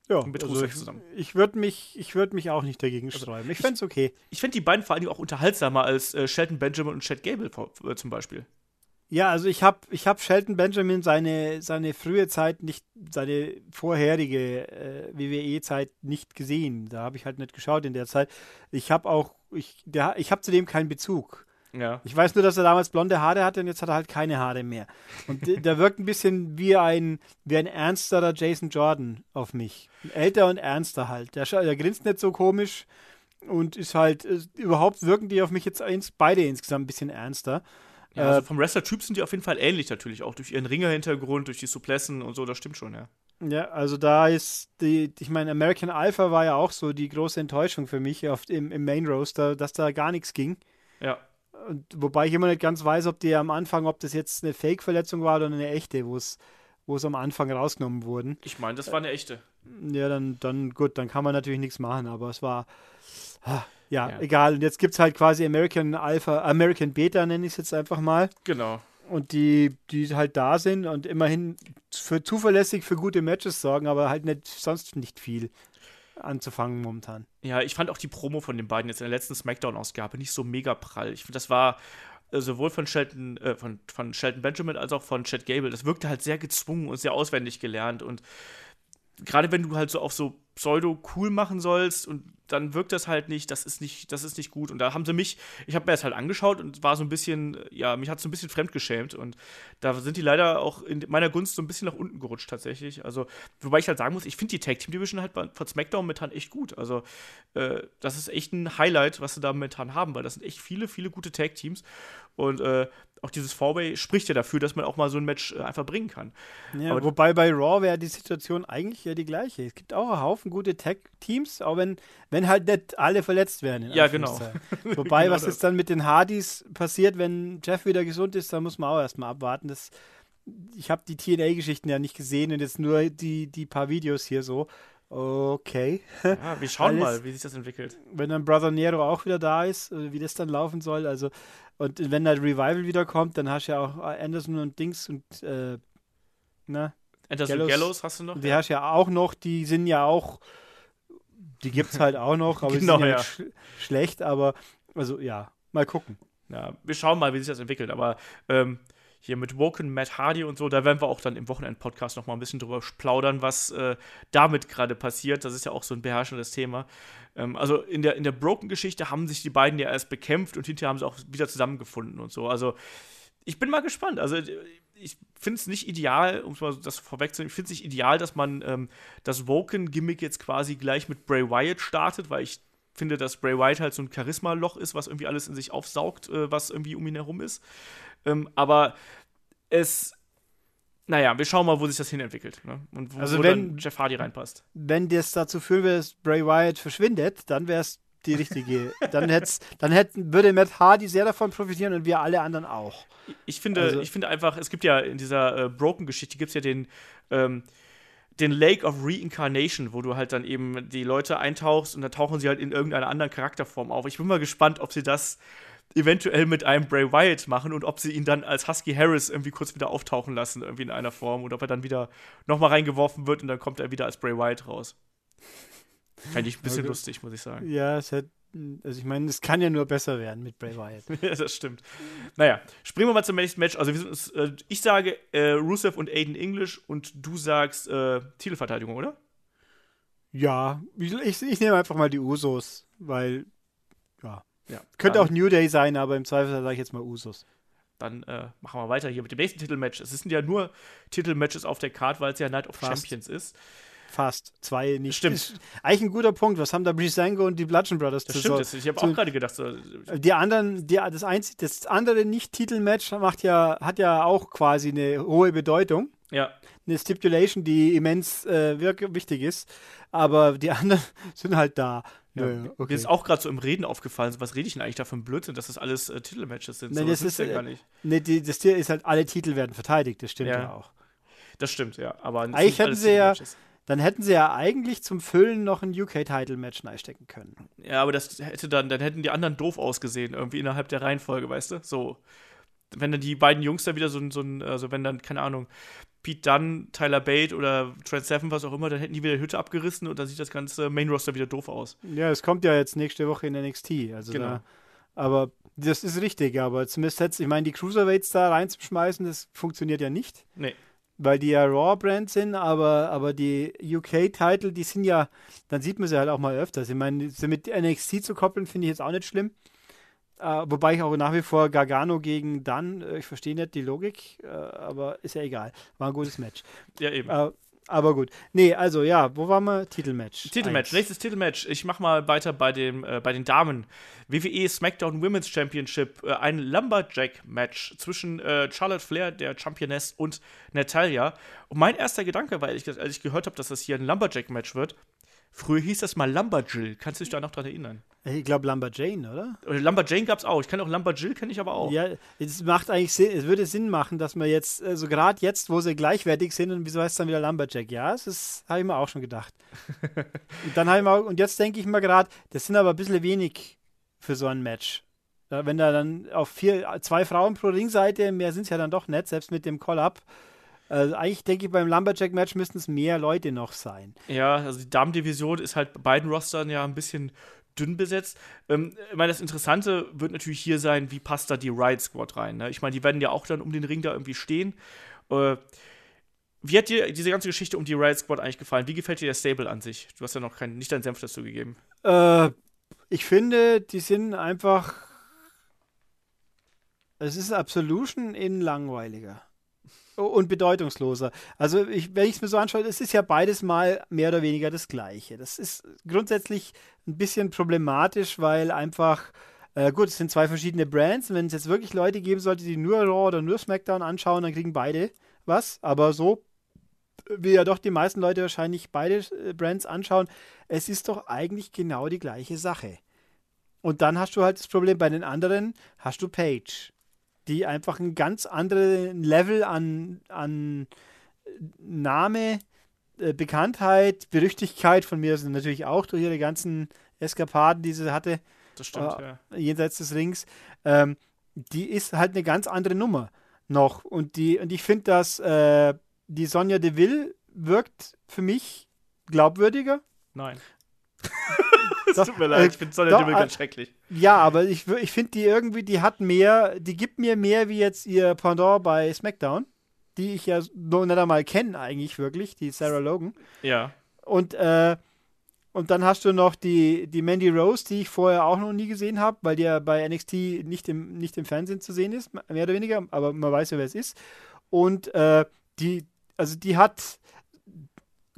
Ja, mit also ich, ich würde mich, würd mich auch nicht dagegen also, sträuben. Ich fände es okay. Ich fände die beiden vor allem auch unterhaltsamer als äh, Shelton Benjamin und Chad Gable äh, zum Beispiel. Ja, also ich habe ich hab Shelton Benjamin seine, seine frühe Zeit nicht, seine vorherige äh, WWE-Zeit nicht gesehen. Da habe ich halt nicht geschaut in der Zeit. Ich habe auch, ich, der, ich habe zu dem keinen Bezug. Ja. Ich weiß nur, dass er damals blonde Haare hatte und jetzt hat er halt keine Haare mehr. Und der, wirkt ein bisschen wie ein, wie ein ernsterer Jason Jordan auf mich. Älter und ernster halt. Der, der grinst nicht so komisch und ist halt, äh, überhaupt wirken die auf mich jetzt ins, beide insgesamt ein bisschen ernster. Ja, also vom Wrestler-Typ sind die auf jeden Fall ähnlich natürlich, auch durch ihren Ringer-Hintergrund, durch die Suplessen und so, das stimmt schon, ja. Ja, also da ist die, ich meine, American Alpha war ja auch so die große Enttäuschung für mich oft im, im Main Roaster, dass da gar nichts ging. Ja. Und, wobei ich immer nicht ganz weiß, ob die am Anfang, ob das jetzt eine Fake-Verletzung war oder eine echte, wo es wo es am Anfang rausgenommen wurden. Ich meine, das war eine echte. Ja, dann, dann gut, dann kann man natürlich nichts machen, aber es war. Ah, ja, ja, egal. Und jetzt gibt es halt quasi American Alpha, American Beta, nenne ich es jetzt einfach mal. Genau. Und die, die halt da sind und immerhin für zuverlässig für gute Matches sorgen, aber halt nicht sonst nicht viel anzufangen momentan. Ja, ich fand auch die Promo von den beiden jetzt in der letzten Smackdown-Ausgabe nicht so mega prall. Ich finde, das war äh, sowohl von Shelton, äh, von, von Shelton Benjamin als auch von Chad Gable. Das wirkte halt sehr gezwungen und sehr auswendig gelernt und gerade wenn du halt so auf so pseudo cool machen sollst und dann wirkt das halt nicht, das ist nicht, das ist nicht gut. Und da haben sie mich, ich habe mir das halt angeschaut und war so ein bisschen, ja, mich hat es so ein bisschen fremdgeschämt. Und da sind die leider auch in meiner Gunst so ein bisschen nach unten gerutscht tatsächlich. Also, wobei ich halt sagen muss, ich finde die Tag Team Division halt von SmackDown momentan echt gut. Also, äh, das ist echt ein Highlight, was sie da momentan haben, weil das sind echt viele, viele gute Tag Teams. Und äh, auch dieses Four-Way spricht ja dafür, dass man auch mal so ein Match äh, einfach bringen kann. Ja, Aber wobei bei Raw wäre die Situation eigentlich ja die gleiche. Es gibt auch einen Haufen gute Tag-Teams, auch wenn, wenn halt nicht alle verletzt werden. Ja, genau. Wobei, genau was jetzt dann mit den Hardys passiert, wenn Jeff wieder gesund ist, da muss man auch erstmal abwarten. Das, ich habe die TNA-Geschichten ja nicht gesehen und jetzt nur die, die paar Videos hier so. Okay. Ja, wir schauen Alles, mal, wie sich das entwickelt. Wenn dann Brother Nero auch wieder da ist, äh, wie das dann laufen soll. Also, und wenn das Revival wiederkommt, dann hast du ja auch Anderson und Dings und äh, na, Anderson Gallows, Gallows hast du noch? Die hast du ja auch noch, die sind ja auch, die gibt es halt auch noch, aber genau, die sind ja, ja. Sch schlecht, aber also ja, mal gucken. Ja, wir schauen mal, wie sich das entwickelt, aber ähm, hier mit Woken, Matt Hardy und so, da werden wir auch dann im Wochenend-Podcast noch mal ein bisschen drüber plaudern, was äh, damit gerade passiert. Das ist ja auch so ein beherrschendes Thema. Ähm, also in der, in der Broken-Geschichte haben sich die beiden ja erst bekämpft und hinterher haben sie auch wieder zusammengefunden und so. Also ich bin mal gespannt. Also ich finde es nicht ideal, um mal das vorwegzunehmen, ich finde es nicht ideal, dass man ähm, das Woken-Gimmick jetzt quasi gleich mit Bray Wyatt startet, weil ich finde, dass Bray Wyatt halt so ein Charisma-Loch ist, was irgendwie alles in sich aufsaugt, äh, was irgendwie um ihn herum ist. Ähm, aber es. Naja, wir schauen mal, wo sich das hinentwickelt. Ne? Und wo, also wo wenn, Jeff Hardy reinpasst. Wenn das dazu führen würde, dass Bray Wyatt verschwindet, dann wäre es die richtige. dann hätt's, dann hätten, würde Matt Hardy sehr davon profitieren und wir alle anderen auch. Ich finde, also, ich finde einfach, es gibt ja in dieser äh, Broken-Geschichte gibt es ja den, ähm, den Lake of Reincarnation, wo du halt dann eben die Leute eintauchst und dann tauchen sie halt in irgendeiner anderen Charakterform auf. Ich bin mal gespannt, ob sie das eventuell mit einem Bray Wyatt machen und ob sie ihn dann als Husky Harris irgendwie kurz wieder auftauchen lassen, irgendwie in einer Form, oder ob er dann wieder nochmal reingeworfen wird und dann kommt er wieder als Bray Wyatt raus. Fände ich ein bisschen okay. lustig, muss ich sagen. Ja, es hat, also ich meine, es kann ja nur besser werden mit Bray Wyatt. ja, das stimmt. Naja, springen wir mal zum nächsten Match. Also uns, äh, ich sage äh, Rusev und Aiden English und du sagst äh, Titelverteidigung, oder? Ja, ich, ich, ich nehme einfach mal die Usos, weil, ja, Könnte auch New Day sein, aber im Zweifel sage ich jetzt mal Usos. Dann äh, machen wir weiter hier mit dem nächsten Titelmatch. Es sind ja nur Titelmatches auf der Card, weil es ja Night of Fast. Champions ist. Fast. Zwei nicht. Stimmt. Ist eigentlich ein guter Punkt. Was haben da Brisango und die Bludgeon Brothers das stimmt, so, ich habe auch gerade gedacht. So. Die anderen, die, das, einzig, das andere Nicht-Titelmatch macht ja, hat ja auch quasi eine hohe Bedeutung. Ja. Eine Stipulation, die immens äh, wichtig ist. Aber die anderen sind halt da. Ja, ja, okay. Mir ist auch gerade so im Reden aufgefallen, was rede ich denn eigentlich da für Blödsinn, dass das alles äh, Titelmatches sind? Nein, so, das, das ist ja gar nicht. Nee, die, das Tier ist halt, alle Titel werden verteidigt, das stimmt ja, ja auch. Das stimmt, ja. Aber eigentlich hätten sie ja, dann hätten sie ja eigentlich zum Füllen noch ein UK-Title-Match reinstecken können. Ja, aber das hätte dann, dann hätten die anderen doof ausgesehen, irgendwie innerhalb der Reihenfolge, weißt du? So. Wenn dann die beiden Jungs da wieder so, so ein, also wenn dann, keine Ahnung, Pete Dunn, Tyler Bate oder Trent Seven, was auch immer, dann hätten die wieder die Hütte abgerissen und dann sieht das ganze Main Roster wieder doof aus. Ja, es kommt ja jetzt nächste Woche in NXT. Also genau. Da, aber das ist richtig, aber zumindest jetzt, ich meine, die Cruiserweights da reinzuschmeißen, das funktioniert ja nicht. Nee. Weil die ja Raw-Brand sind, aber, aber die UK-Title, die sind ja, dann sieht man sie halt auch mal öfters. Ich meine, sie mit NXT zu koppeln, finde ich jetzt auch nicht schlimm. Uh, wobei ich auch nach wie vor Gargano gegen Dunn, äh, ich verstehe nicht die Logik, uh, aber ist ja egal. War ein gutes Match. Ja, eben. Uh, aber gut. Nee, also ja, wo waren wir? Titelmatch. Titelmatch, nächstes Titelmatch. Ich mach mal weiter bei, dem, äh, bei den Damen. WWE SmackDown Women's Championship. Äh, ein Lumberjack-Match zwischen äh, Charlotte Flair, der Championess, und Natalia. Und mein erster Gedanke war, als ich gehört habe, dass das hier ein Lumberjack-Match wird, Früher hieß das mal Lumberjill. Kannst du dich da noch dran erinnern? Ich glaube Lumberjane, oder? Oder Lumberjane gab es auch. Ich kenne auch Lumberjill, kenne ich aber auch. Ja, es macht eigentlich Sinn, es würde Sinn machen, dass man jetzt, also gerade jetzt, wo sie gleichwertig sind, und wieso heißt es dann wieder Lumberjack? Ja, das habe ich mir auch schon gedacht. und dann ich mal, und jetzt denke ich mir gerade, das sind aber ein bisschen wenig für so ein Match. Wenn da dann auf vier, zwei Frauen pro Ringseite, mehr sind es ja dann doch nicht, selbst mit dem Call-Up. Also eigentlich denke ich, beim Lumberjack-Match müssten es mehr Leute noch sein. Ja, also die Damendivision ist halt bei beiden Rostern ja ein bisschen dünn besetzt. Ähm, ich meine, das Interessante wird natürlich hier sein, wie passt da die Riot Squad rein. Ne? Ich meine, die werden ja auch dann um den Ring da irgendwie stehen. Äh, wie hat dir diese ganze Geschichte um die Riot Squad eigentlich gefallen? Wie gefällt dir der Stable an sich? Du hast ja noch kein, nicht deinen Senf dazu gegeben. Äh, ich finde, die sind einfach. Es ist Absolution in langweiliger und bedeutungsloser. Also, ich, wenn ich es mir so anschaue, es ist ja beides mal mehr oder weniger das Gleiche. Das ist grundsätzlich ein bisschen problematisch, weil einfach. Äh, gut, es sind zwei verschiedene Brands. Wenn es jetzt wirklich Leute geben sollte, die nur Raw oder nur SmackDown anschauen, dann kriegen beide was. Aber so wie ja doch die meisten Leute wahrscheinlich beide äh, Brands anschauen, es ist doch eigentlich genau die gleiche Sache. Und dann hast du halt das Problem, bei den anderen hast du Page, die einfach ein ganz anderes Level an, an Name, äh, Bekanntheit, Berüchtigkeit von mir sind natürlich auch durch ihre ganzen Eskapaden, die sie hatte, das stimmt, äh, ja. jenseits des Rings, ähm, die ist halt eine ganz andere Nummer noch. Und, die, und ich finde, dass äh, die Sonja Deville wirkt für mich glaubwürdiger. Nein. Es tut mir leid, ich finde Deville ganz schrecklich. Ja, aber ich, ich finde die irgendwie, die hat mehr, die gibt mir mehr wie jetzt ihr Pendant bei SmackDown, die ich ja noch nicht einmal kenne eigentlich wirklich, die Sarah Logan. Ja. Und, äh, und dann hast du noch die, die Mandy Rose, die ich vorher auch noch nie gesehen habe, weil die ja bei NXT nicht im, nicht im Fernsehen zu sehen ist, mehr oder weniger, aber man weiß ja, wer es ist. Und äh, die, also die hat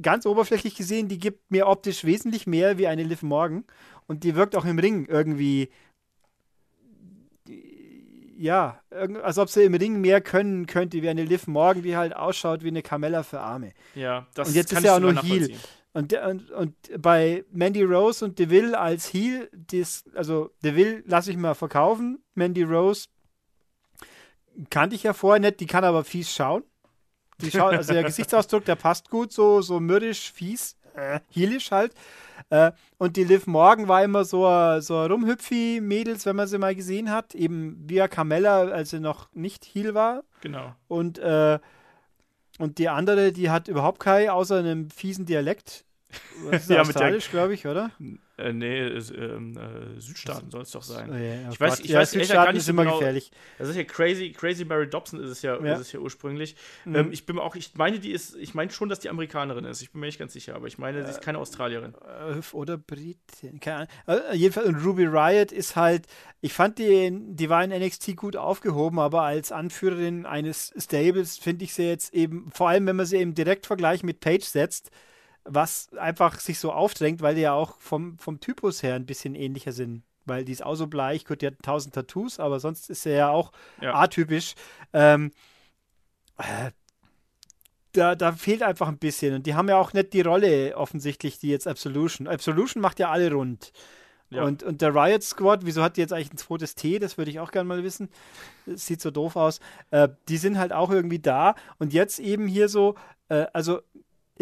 ganz oberflächlich gesehen, die gibt mir optisch wesentlich mehr wie eine Liv Morgan. Und die wirkt auch im Ring irgendwie. Ja, als ob sie im Ring mehr können könnte wie eine Liv Morgan, die halt ausschaut wie eine Carmella für Arme. Ja, das Und jetzt ist ja auch nur Heal. Und, und, und bei Mandy Rose und DeVille als Heal, dies, also DeVille lasse ich mal verkaufen. Mandy Rose kannte ich ja vorher nicht, die kann aber fies schauen. Also der Gesichtsausdruck, der passt gut, so, so mürrisch, fies, äh, heelisch halt. Äh, und die Liv Morgan war immer so, so Rumhüpfi-Mädels, wenn man sie mal gesehen hat. Eben via Carmella, als sie noch nicht Heel war. Genau. Und, äh, und die andere, die hat überhaupt keinen, außer einem fiesen Dialekt. Was ist ja, australisch, glaube ich, oder? Äh, nee, ist, ähm, äh, Südstaaten soll es doch sein. Oh, yeah, oh ich weiß, ich ja, weiß Südstaaten gar nicht ist immer genau. gefährlich. Das ist ja Crazy, Crazy Mary Dobson ist es ja, Ja. Ist es ja ursprünglich. Mhm. Ähm, ich bin auch, ich meine, die ist, ich meine schon, dass die Amerikanerin ist. Ich bin mir nicht ganz sicher, aber ich meine, sie ist keine Australierin. Äh, Oder Britin, keine Ahnung. Äh, jedenfalls, und Ruby Riot ist halt, ich fand die, die war in NXT gut aufgehoben, aber als Anführerin eines Stables finde ich sie jetzt eben, vor allem wenn man sie im Direktvergleich mit Page setzt, was einfach sich so aufdrängt, weil die ja auch vom, vom Typus her ein bisschen ähnlicher sind. Weil die ist auch so bleich, gut, die hat tausend Tattoos, aber sonst ist sie ja auch Ja. atypisch. Ähm, äh, da, da fehlt einfach ein bisschen. Und die haben ja auch nicht die Rolle offensichtlich, die jetzt Absolution. Absolution macht ja alle rund. Ja. Und, und der Riot Squad, wieso hat die jetzt eigentlich ein zweites T? Das würde ich auch gerne mal wissen. Das sieht so doof aus. Äh, die sind halt auch irgendwie da. Und jetzt eben hier so, äh, also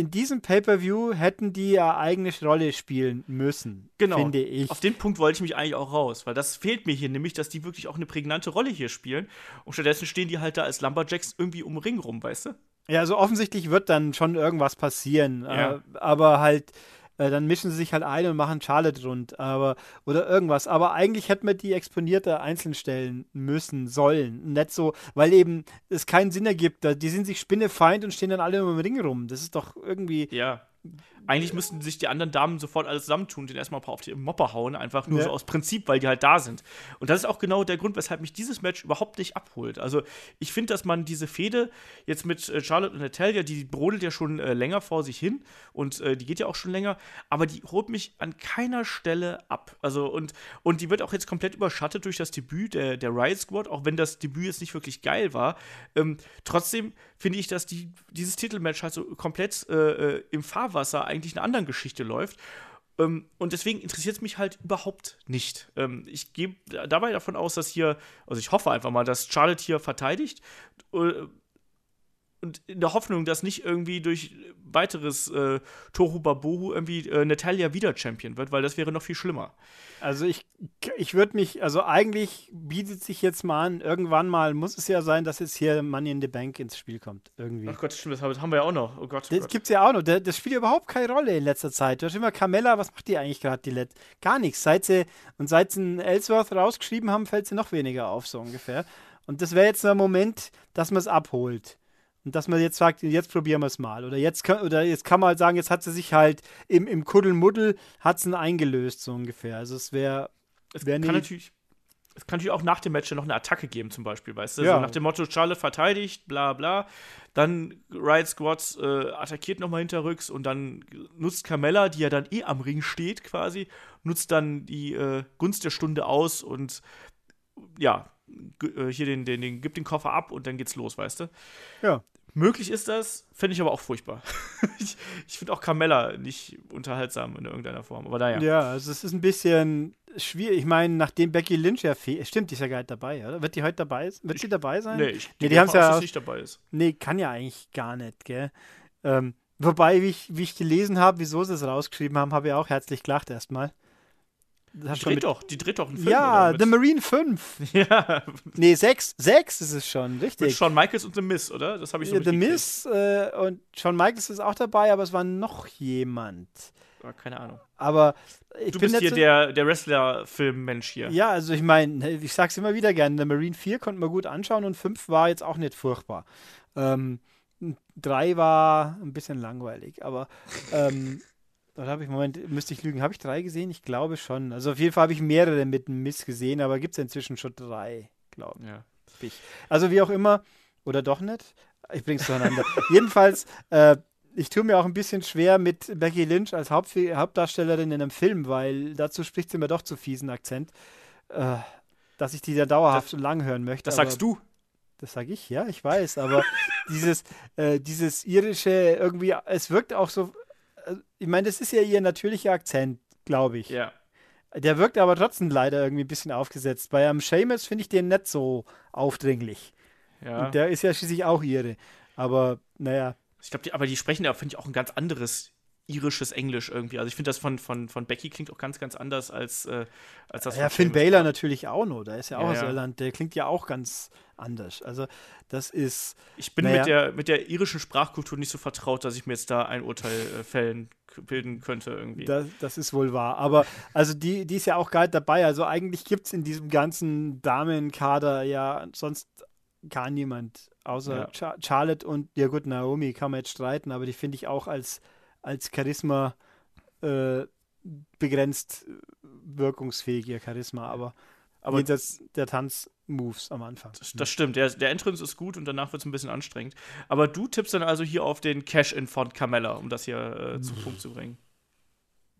in diesem Pay-Per-View hätten die ja eigene Rolle spielen müssen, Genau. finde ich. Auf den Punkt wollte ich mich eigentlich auch raus, weil das fehlt mir hier, nämlich, dass die wirklich auch eine prägnante Rolle hier spielen. Und stattdessen stehen die halt da als Lumberjacks irgendwie um Ring rum, weißt du? Ja, also offensichtlich wird dann schon irgendwas passieren. Ja. Äh, aber halt, äh, dann mischen sie sich halt ein und machen Charlotte rund. Aber, oder irgendwas. Aber eigentlich hätte man die exponierter einzeln stellen müssen, sollen. Nicht so, weil eben es keinen Sinn ergibt. Die sind sich Spinnefeind und stehen dann alle den Ring rum. Das ist doch irgendwie. Ja. Eigentlich müssten sich die anderen Damen sofort alles zusammentun den erstmal ein paar auf die Mopper hauen, einfach nur Ja. so aus Prinzip, weil die halt da sind. Und das ist auch genau der Grund, weshalb mich dieses Match überhaupt nicht abholt. Also, ich finde, dass man diese Fehde jetzt mit äh, Charlotte und Natalia, die brodelt ja schon äh, länger vor sich hin und äh, die geht ja auch schon länger, aber die holt mich an keiner Stelle ab. Also, und, und die wird auch jetzt komplett überschattet durch das Debüt der, der Riot Squad, auch wenn das Debüt jetzt nicht wirklich geil war. Ähm, trotzdem finde ich, dass die, dieses Titelmatch halt so komplett äh, äh, im Fahrwasser eigentlich einer anderen Geschichte läuft. Ähm, und deswegen interessiert es mich halt überhaupt nicht. Ähm, ich gehe dabei davon aus, dass hier, also ich hoffe einfach mal, dass Charlotte hier verteidigt. Und in der Hoffnung, dass nicht irgendwie durch weiteres äh, Tohu Babohu irgendwie äh, Natalia wieder Champion wird, weil das wäre noch viel schlimmer. Also ich, ich würde mich, also eigentlich bietet sich jetzt mal an, irgendwann mal muss es ja sein, dass jetzt hier Money in the Bank ins Spiel kommt. Irgendwie. Ach Gott, stimmt, das haben wir ja auch noch. Oh Gott, oh Das Gott. gibt es ja auch noch. Das, das spielt überhaupt keine Rolle in letzter Zeit. Du hast immer Carmella, was macht die eigentlich gerade die Let? Gar nichts. Seit sie, und seit sie einen Ellsworth rausgeschrieben haben, fällt sie noch weniger auf, so ungefähr. Und das wäre jetzt der Moment, dass man es abholt. Und dass man jetzt sagt, jetzt probieren wir es mal. Oder jetzt, kann, oder jetzt kann man halt sagen, jetzt hat sie sich halt im, im Kuddelmuddel hat sie eingelöst, so ungefähr. Also es wäre. Es wär kann natürlich. Es kann natürlich auch nach dem Match noch eine Attacke geben, zum Beispiel, weißt du? Ja. So nach dem Motto, Charlotte verteidigt, bla bla. Dann Riot Squad äh, attackiert nochmal hinterrücks und dann nutzt Carmella, die ja dann eh am Ring steht quasi, nutzt dann die äh, Gunst der Stunde aus und ja, äh, hier den, den, den, gibt den Koffer ab und dann geht's los, weißt du? Ja. Möglich ist das, finde ich aber auch furchtbar. ich ich finde auch Carmella nicht unterhaltsam in irgendeiner Form, aber naja. Ja, also es ist ein bisschen schwierig. Ich meine, nachdem Becky Lynch ja fehlt, stimmt, die ist ja nicht dabei, oder? Wird die heute dabei? Wird sie dabei sein? Nee, ich Nee, die davon ja nicht dabei ist. Nee, kann ja eigentlich gar nicht, gell? Ähm, wobei, wie ich, wie ich gelesen habe, wieso sie es rausgeschrieben haben, habe ich auch herzlich gelacht erstmal. Das hat Die dreht mit, doch, die dreht doch einen Film. ja? The Mit- Marine 5. Ja, Nee, 6. 6 ist es schon, mit richtig. Shawn Michaels und The Miz, oder? Das habe ich so Ja, The. Miz äh, und Shawn Michaels ist auch dabei, aber es war noch jemand. Ah, Keine Ahnung. Aber ich Du bin bist hier der, der Wrestler-Film-Mensch hier. Ja, also ich meine, ich sag's immer wieder gerne, der Marine 4 konnte man gut anschauen und 5 war jetzt auch nicht furchtbar. Ähm, 3 war ein bisschen langweilig, aber ähm, oder habe ich, Moment, müsste ich lügen, habe ich 3 gesehen? Ich glaube schon. Also auf jeden Fall habe ich mehrere mit einem Miss gesehen, aber gibt es inzwischen schon 3, glaube Ja. ich. Also wie auch immer, oder doch nicht? Ich bring's durcheinander. Jedenfalls, äh, ich tue mir auch ein bisschen schwer mit Becky Lynch als Haupt Hauptdarstellerin in einem Film, weil dazu spricht sie mir doch zu fiesen Akzent, äh, dass ich die da dauerhaft und lang hören möchte. Das sagst du. Das sage ich, ja, ich weiß, aber dieses, äh, dieses irische irgendwie, es wirkt auch so, ich meine, das ist ja ihr natürlicher Akzent, glaube ich. Ja. Der wirkt aber trotzdem leider irgendwie ein bisschen aufgesetzt. Bei einem Seamus finde ich den nicht so aufdringlich. ja. Und der ist ja schließlich auch ihre. Aber naja, Ich glaube, aber die sprechen ja, finde ich, auch ein ganz anderes irisches Englisch irgendwie. Also ich finde das von, von, von Becky klingt auch ganz, ganz anders als, äh, als das ja, von Finn Sheamus. Baylor natürlich auch noch. Der ist ja auch Ja, aus ja. Irland. Der klingt ja auch ganz anders. Also, das ist. Ich bin Naja. mit, der, mit der irischen Sprachkultur nicht so vertraut, dass ich mir jetzt da ein Urteil äh, fällen, bilden könnte irgendwie. Das, das ist wohl wahr. Aber also die, die ist ja auch nicht dabei. Also eigentlich gibt es in diesem ganzen Damenkader ja sonst gar niemand. Außer Ja. Char Charlotte und ja gut, Naomi kann man jetzt streiten, aber die finde ich auch als, als Charisma äh, begrenzt äh, wirkungsfähig, ihr Charisma, aber, Aber- jenseits der Tanzmoves am Anfang. Das, das stimmt, der, der Entrance ist gut und danach wird es ein bisschen anstrengend. Aber du tippst dann also hier auf den Cash-In von Carmella, um das hier äh, zum Punkt zu bringen.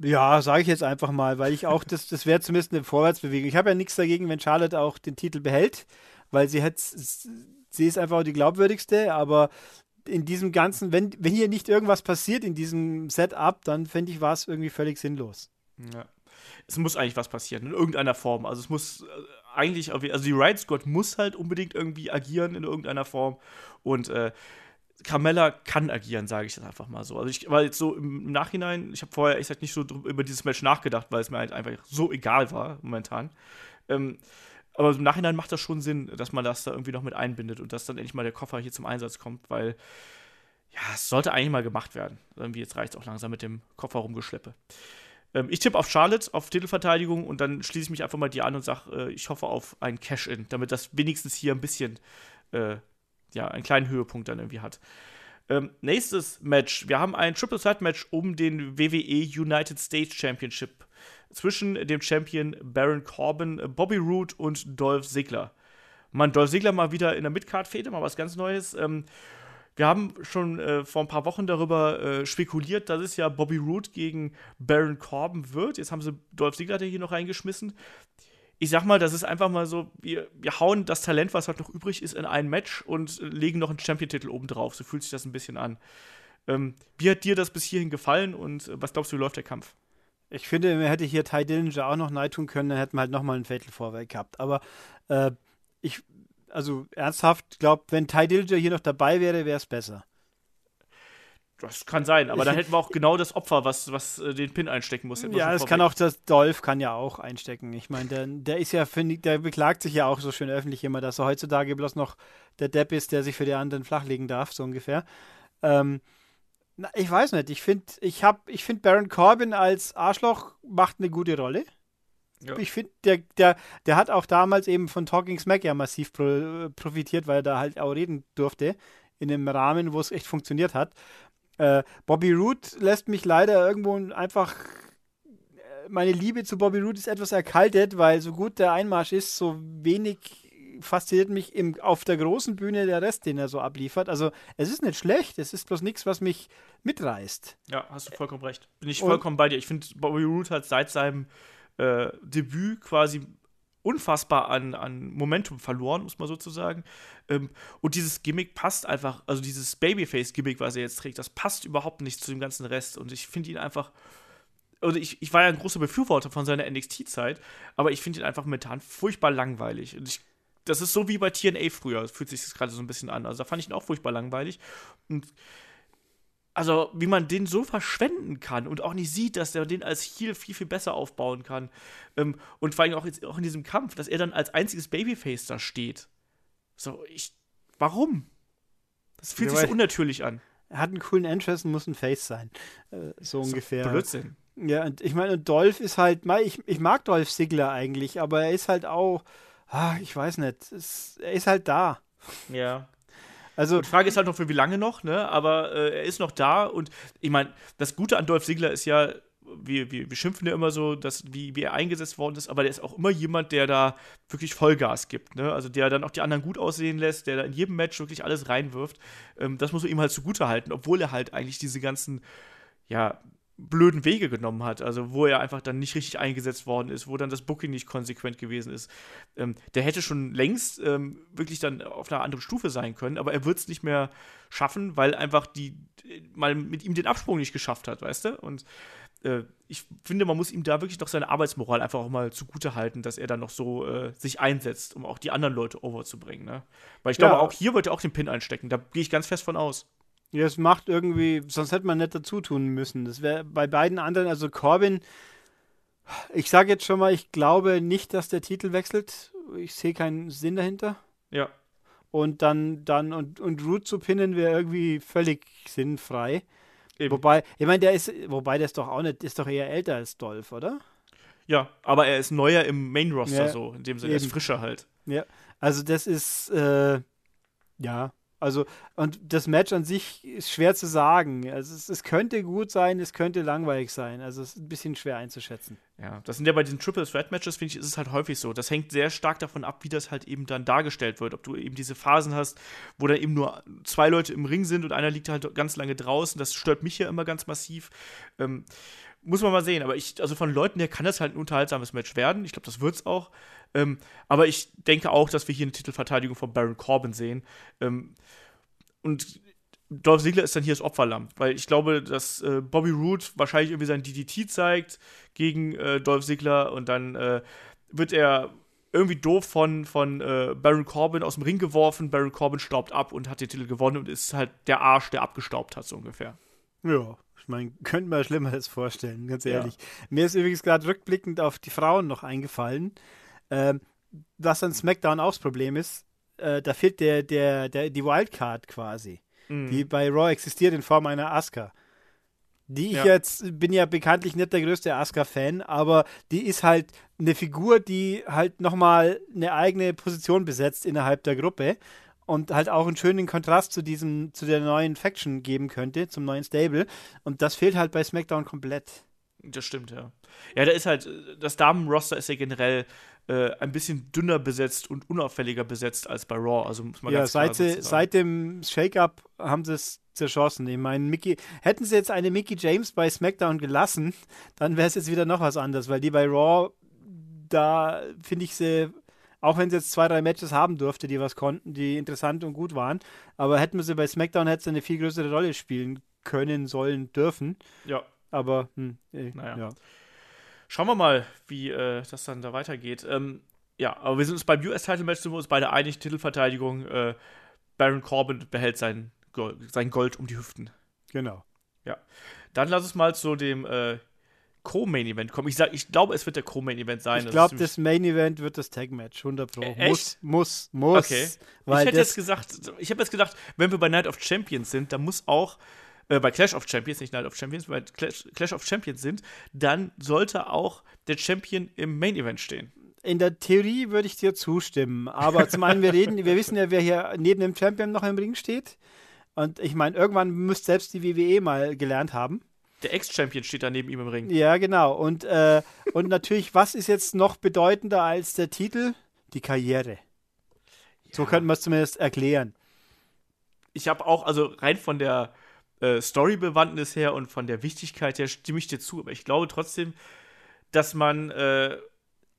Ja, sage ich jetzt einfach mal, weil ich auch, das, das wäre zumindest eine Vorwärtsbewegung. Ich habe ja nichts dagegen, wenn Charlotte auch den Titel behält, weil sie hat, sie ist einfach auch die glaubwürdigste, aber in diesem ganzen, wenn, wenn hier nicht irgendwas passiert in diesem Setup, dann fände ich, war es irgendwie völlig sinnlos. Ja. Es muss eigentlich was passieren, in irgendeiner Form. Also es muss äh, eigentlich, also die Riot Squad muss halt unbedingt irgendwie agieren in irgendeiner Form. Und äh, Carmella kann agieren, sage ich das einfach mal so. Also ich war jetzt so im Nachhinein, ich habe vorher echt gesagt nicht so über dieses Match nachgedacht, weil es mir halt einfach so egal war momentan. Ähm, aber im Nachhinein macht das schon Sinn, dass man das da irgendwie noch mit einbindet und dass dann endlich mal der Koffer hier zum Einsatz kommt, weil ja, es sollte eigentlich mal gemacht werden. Irgendwie jetzt reicht es auch langsam mit dem Koffer rumgeschleppe. Ähm, ich tippe auf Charlotte, auf Titelverteidigung und dann schließe ich mich einfach mal dir an und sage, äh, ich hoffe auf ein Cash-In, damit das wenigstens hier ein bisschen, äh, ja, einen kleinen Höhepunkt dann irgendwie hat. Ähm, nächstes Match. Wir haben ein Triple Threat Match um den WWE United States Championship zwischen dem Champion Baron Corbin, äh, Bobby Roode und Dolph Ziggler. Man, Dolph Ziggler mal wieder in der Midcard-Fehde, mal was ganz Neues. Ähm, wir haben schon äh, vor ein paar Wochen darüber äh, spekuliert, dass es ja Bobby Roode gegen Baron Corbin wird. Jetzt haben sie Dolph Ziggler hier noch reingeschmissen. Ich sag mal, das ist einfach mal so, wir, wir hauen das Talent, was halt noch übrig ist, in ein Match und legen noch einen Champion-Titel oben drauf. So fühlt sich das ein bisschen an. Ähm, wie hat dir das bis hierhin gefallen und äh, was glaubst du, wie läuft der Kampf? Ich finde, man hätte hier Ty Dillinger auch noch nahe tun können, dann hätten wir halt nochmal ein Fatal Vorwerk gehabt. Aber äh, ich, also ernsthaft, glaube, wenn Ty Dillinger hier noch dabei wäre, wäre es besser. Das kann sein, aber dann hätten wir auch genau das Opfer, was, was äh, den Pin einstecken muss. Ja, es kann vorweg. auch, das Dolph kann ja auch einstecken. Ich meine, der, der ist ja, finde der beklagt sich ja auch so schön öffentlich immer, dass er heutzutage bloß noch der Depp ist, der sich für die anderen flachlegen darf, so ungefähr. Ähm, na, ich weiß nicht, ich finde, ich habe, ich finde Baron Corbin als Arschloch macht eine gute Rolle. Ja. Ich finde, der, der, der hat auch damals eben von Talking Smack ja massiv pro, profitiert, weil er da halt auch reden durfte in einem Rahmen, wo es echt funktioniert hat. Äh, Bobby Root lässt mich leider irgendwo einfach. äh, Meine Liebe zu Bobby Root ist etwas erkaltet, weil so gut der Einmarsch ist, so wenig fasziniert mich im, auf der großen Bühne der Rest, den er so abliefert. Also es ist nicht schlecht, es ist bloß nichts, was mich mitreißt. Ja, hast du vollkommen recht. Bin ich Und- vollkommen bei dir. Ich finde, Bobby Roode hat seit seinem äh, Debüt quasi unfassbar an, an Momentum verloren, muss man sozusagen. Ähm, und dieses Gimmick passt einfach, also dieses Babyface-Gimmick, was er jetzt trägt, das passt überhaupt nicht zu dem ganzen Rest. Und ich finde ihn einfach. Also ich, ich war ja ein großer Befürworter von seiner NXT-Zeit, aber ich finde ihn einfach momentan furchtbar langweilig. Und ich, das ist so wie bei TNA früher, fühlt sich das gerade so ein bisschen an. Also da fand ich ihn auch furchtbar langweilig. Und also wie man den so verschwenden kann und auch nicht sieht, dass er den als Heel viel, viel besser aufbauen kann. Ähm, und vor allem auch, jetzt, auch in diesem Kampf, dass er dann als einziges Babyface da steht. So, ich. Warum? Das fühlt Ja, sich so unnatürlich an. Er hat einen coolen Entrance und muss ein Face sein. Äh, so ungefähr. Blödsinn. Ja, und ich meine, und Dolph ist halt, ich, ich mag Dolph Ziggler eigentlich, aber er ist halt auch, ah, ich weiß nicht, es, er ist halt da. Ja. Also, Die Frage ist halt noch, für wie lange noch, ne? Aber äh, er ist noch da und ich meine, das Gute an Dolph Ziggler ist ja, wir, wir, wir schimpfen ja immer so, dass, wie, wie er eingesetzt worden ist, aber der ist auch immer jemand, der da wirklich Vollgas gibt, ne? Also der dann auch die anderen gut aussehen lässt, der da in jedem Match wirklich alles reinwirft. Ähm, das muss man ihm halt zugute halten, obwohl er halt eigentlich diese ganzen, ja, blöden Wege genommen hat, also wo er einfach dann nicht richtig eingesetzt worden ist, wo dann das Booking nicht konsequent gewesen ist. Ähm, der hätte schon längst ähm, wirklich dann auf einer anderen Stufe sein können, aber er wird es nicht mehr schaffen, weil einfach die mal mit ihm den Absprung nicht geschafft hat, weißt du? Und äh, ich finde, man muss ihm da wirklich noch seine Arbeitsmoral einfach auch mal zugute halten, dass er dann noch so äh, sich einsetzt, um auch die anderen Leute overzubringen, ne? Weil ich Ja. glaube, auch hier wird er auch den Pin einstecken, da gehe ich ganz fest von aus. Ja, es macht irgendwie, sonst hätte man nicht dazu tun müssen. Das wäre bei beiden anderen, also Corbin, ich sage jetzt schon mal, ich glaube nicht, dass der Titel wechselt. Ich sehe keinen Sinn dahinter. Ja. Und dann, dann, und, und Root zu pinnen wäre irgendwie völlig sinnfrei. Eben. Wobei, ich meine, der ist, wobei der ist doch auch nicht, ist doch eher älter als Dolph, oder? Ja, aber er ist neuer im Main-Roster Ja, so, in dem Sinne, er ist frischer halt. Ja, also das ist, äh, ja, also, und das Match an sich ist schwer zu sagen. Also es, es könnte gut sein, es könnte langweilig sein. Also es ist ein bisschen schwer einzuschätzen. Ja, das sind ja bei diesen Triple Threat Matches, finde ich, ist es halt häufig so. Das hängt sehr stark davon ab, wie das halt eben dann dargestellt wird. Ob du eben diese Phasen hast, wo dann eben nur zwei Leute im Ring sind und einer liegt halt ganz lange draußen. Das stört mich ja immer ganz massiv. Ähm, muss man mal sehen. Aber ich, also von Leuten her kann das halt ein unterhaltsames Match werden. Ich glaube, das wird's auch. Ähm, aber ich denke auch, dass wir hier eine Titelverteidigung von Baron Corbin sehen. Ähm, und Dolph Ziggler ist dann hier das Opferlamm, weil ich glaube, dass äh, Bobby Roode wahrscheinlich irgendwie sein DDT zeigt gegen äh, Dolph Ziggler und dann äh, wird er irgendwie doof von, von äh, Baron Corbin aus dem Ring geworfen. Baron Corbin staubt ab und hat den Titel gewonnen und ist halt der Arsch, der abgestaubt hat, so ungefähr. Ja, ich meine, könnte man Schlimmeres vorstellen, ganz Ja. ehrlich. Mir ist übrigens gerade rückblickend auf die Frauen noch eingefallen, ähm, was an SmackDown auch das Problem ist. Äh, da fehlt der, der, der, die Wildcard quasi. Mhm. die bei Raw existiert in Form einer Asuka. Die ich Ja. jetzt bin ja bekanntlich nicht der größte Asuka-Fan, aber die ist halt eine Figur, die halt nochmal eine eigene Position besetzt innerhalb der Gruppe und halt auch einen schönen Kontrast zu diesem, zu der neuen Faction geben könnte, zum neuen Stable. Und das fehlt halt bei SmackDown komplett. Das stimmt, ja. Ja, da ist halt, das Damenroster ist ja generell äh, ein bisschen dünner besetzt und unauffälliger besetzt als bei Raw. Also muss man ja, ganz klar seit, sie, so seit dem Shake-Up haben sie es zerschossen. Ich meine, Mickey, hätten sie jetzt eine Mickey James bei SmackDown gelassen, dann wäre es jetzt wieder noch was anderes, weil die bei Raw, da finde ich sie, auch wenn sie jetzt zwei, drei Matches haben durfte, die was konnten, die interessant und gut waren, aber hätten wir sie bei SmackDown, hätte sie eine viel größere Rolle spielen können, sollen, dürfen. Ja. Aber, hm, äh, Naja. ja. Schauen wir mal, wie äh, das dann da weitergeht. Ähm, ja, aber wir sind uns beim US-Title-Match sind wir uns beide einig, Titelverteidigung. Äh, Baron Corbin behält sein, Gold, sein Gold um die Hüften. Genau. Dann lass uns mal zu dem äh, Co-Main-Event kommen. Ich, sag, ich glaube, es wird der Co-Main-Event sein. Ich glaube, das Main Event wird das Tag Match, 100 Pro. Ä- echt? Muss, muss, muss. Okay. Ich hätte das, jetzt gesagt, ich habe jetzt gedacht, wenn wir bei Night of Champions sind, dann muss auch äh, bei Clash of Champions, nicht Night of Champions, bei Clash, Clash of Champions sind, dann sollte auch der Champion im Main Event stehen. In der Theorie würde ich dir zustimmen, aber zum einen, wir reden, wir wissen ja, wer hier neben dem Champion noch im Ring steht. Und ich meine, irgendwann müsste selbst die WWE mal gelernt haben. Der Ex-Champion steht da neben ihm im Ring. Ja, genau. Und, äh, und natürlich, was ist jetzt noch bedeutender als der Titel? Die Karriere. Ja. So könnten wir es zumindest erklären. Ich habe auch, also rein von der äh, Story-Bewandtnis her und von der Wichtigkeit her stimme ich dir zu, aber ich glaube trotzdem, dass man äh,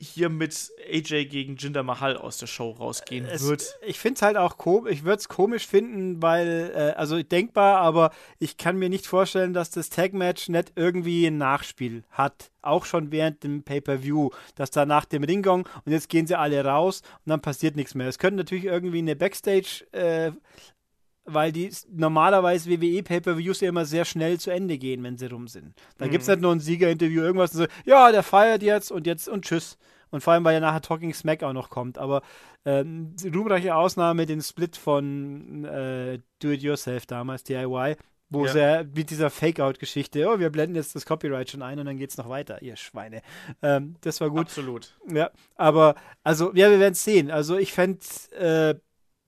hier mit AJ gegen Jinder Mahal aus der Show rausgehen es, wird. Ich finde es halt auch komisch, ich würde es komisch finden, weil, äh, also denkbar, aber ich kann mir nicht vorstellen, dass das Tag-Match nicht irgendwie ein Nachspiel hat. Auch schon während dem Pay-Per-View, dass da nach dem Ringgong und jetzt gehen sie alle raus und dann passiert nichts mehr. Es könnte natürlich irgendwie eine Backstage- äh, weil die normalerweise WWE Pay-Per-Views ja immer sehr schnell zu Ende gehen, wenn sie rum sind. Da mhm. gibt es nicht nur ein Siegerinterview, irgendwas und so, ja, der feiert jetzt und jetzt und tschüss. Und vor allem, weil ja nachher Talking Smack auch noch kommt. Aber ähm, ruhmreiche Ausnahme, den Split von äh, Do It Yourself damals, DIY, wo ja. sie mit dieser Fake-Out-Geschichte, oh, wir blenden jetzt das Copyright schon ein und dann geht's noch weiter, ihr Schweine. Ähm, das war gut. Absolut. Ja, aber, also, ja, wir werden es sehen. Also, ich fände, äh,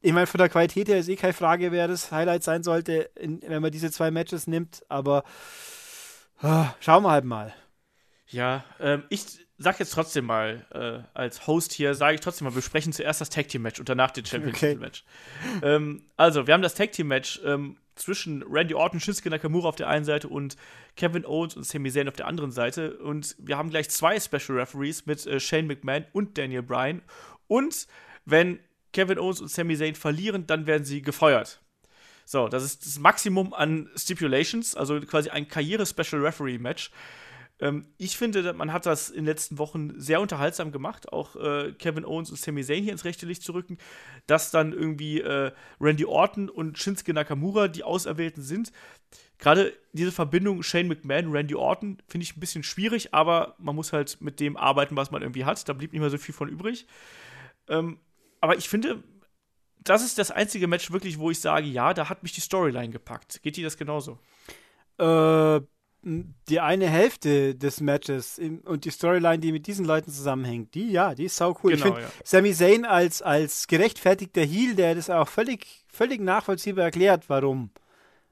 ich meine, von der Qualität her ist eh keine Frage, wer das Highlight sein sollte, in, wenn man diese zwei Matches nimmt, aber oh, schauen wir halt mal. Ja, ähm, ich sag jetzt trotzdem mal, äh, als Host hier, sage ich trotzdem mal, wir sprechen zuerst das Tag Team Match und danach den Championship Match. Okay. Ähm, also, wir haben das Tag Team Match ähm, zwischen Randy Orton, Shinsuke Nakamura auf der einen Seite und Kevin Owens und Sami Zayn auf der anderen Seite. Und wir haben gleich zwei Special Referees mit äh, Shane McMahon und Daniel Bryan. Und wenn Kevin Owens und Sami Zayn verlieren, dann werden sie gefeuert. So, das ist das Maximum an Stipulations, also quasi ein Karriere-Special-Referee-Match. Ähm, ich finde, man hat das in den letzten Wochen sehr unterhaltsam gemacht, auch äh, Kevin Owens und Sami Zayn hier ins rechte Licht zu rücken, dass dann irgendwie äh, Randy Orton und Shinsuke Nakamura die Auserwählten sind. Gerade diese Verbindung Shane McMahon, Randy Orton, finde ich ein bisschen schwierig, aber man muss halt mit dem arbeiten, was man irgendwie hat. Da blieb nicht mehr so viel von übrig. Ähm, aber ich finde, das ist das einzige Match wirklich, wo ich sage, ja, da hat mich die Storyline gepackt. Geht dir das genauso? Äh, die eine Hälfte des Matches und die Storyline, die mit diesen Leuten zusammenhängt, die, ja, die ist sau cool. Genau, ich finde, ja. Sami Zayn als, als gerechtfertigter Heel, der das auch völlig, völlig nachvollziehbar erklärt, warum.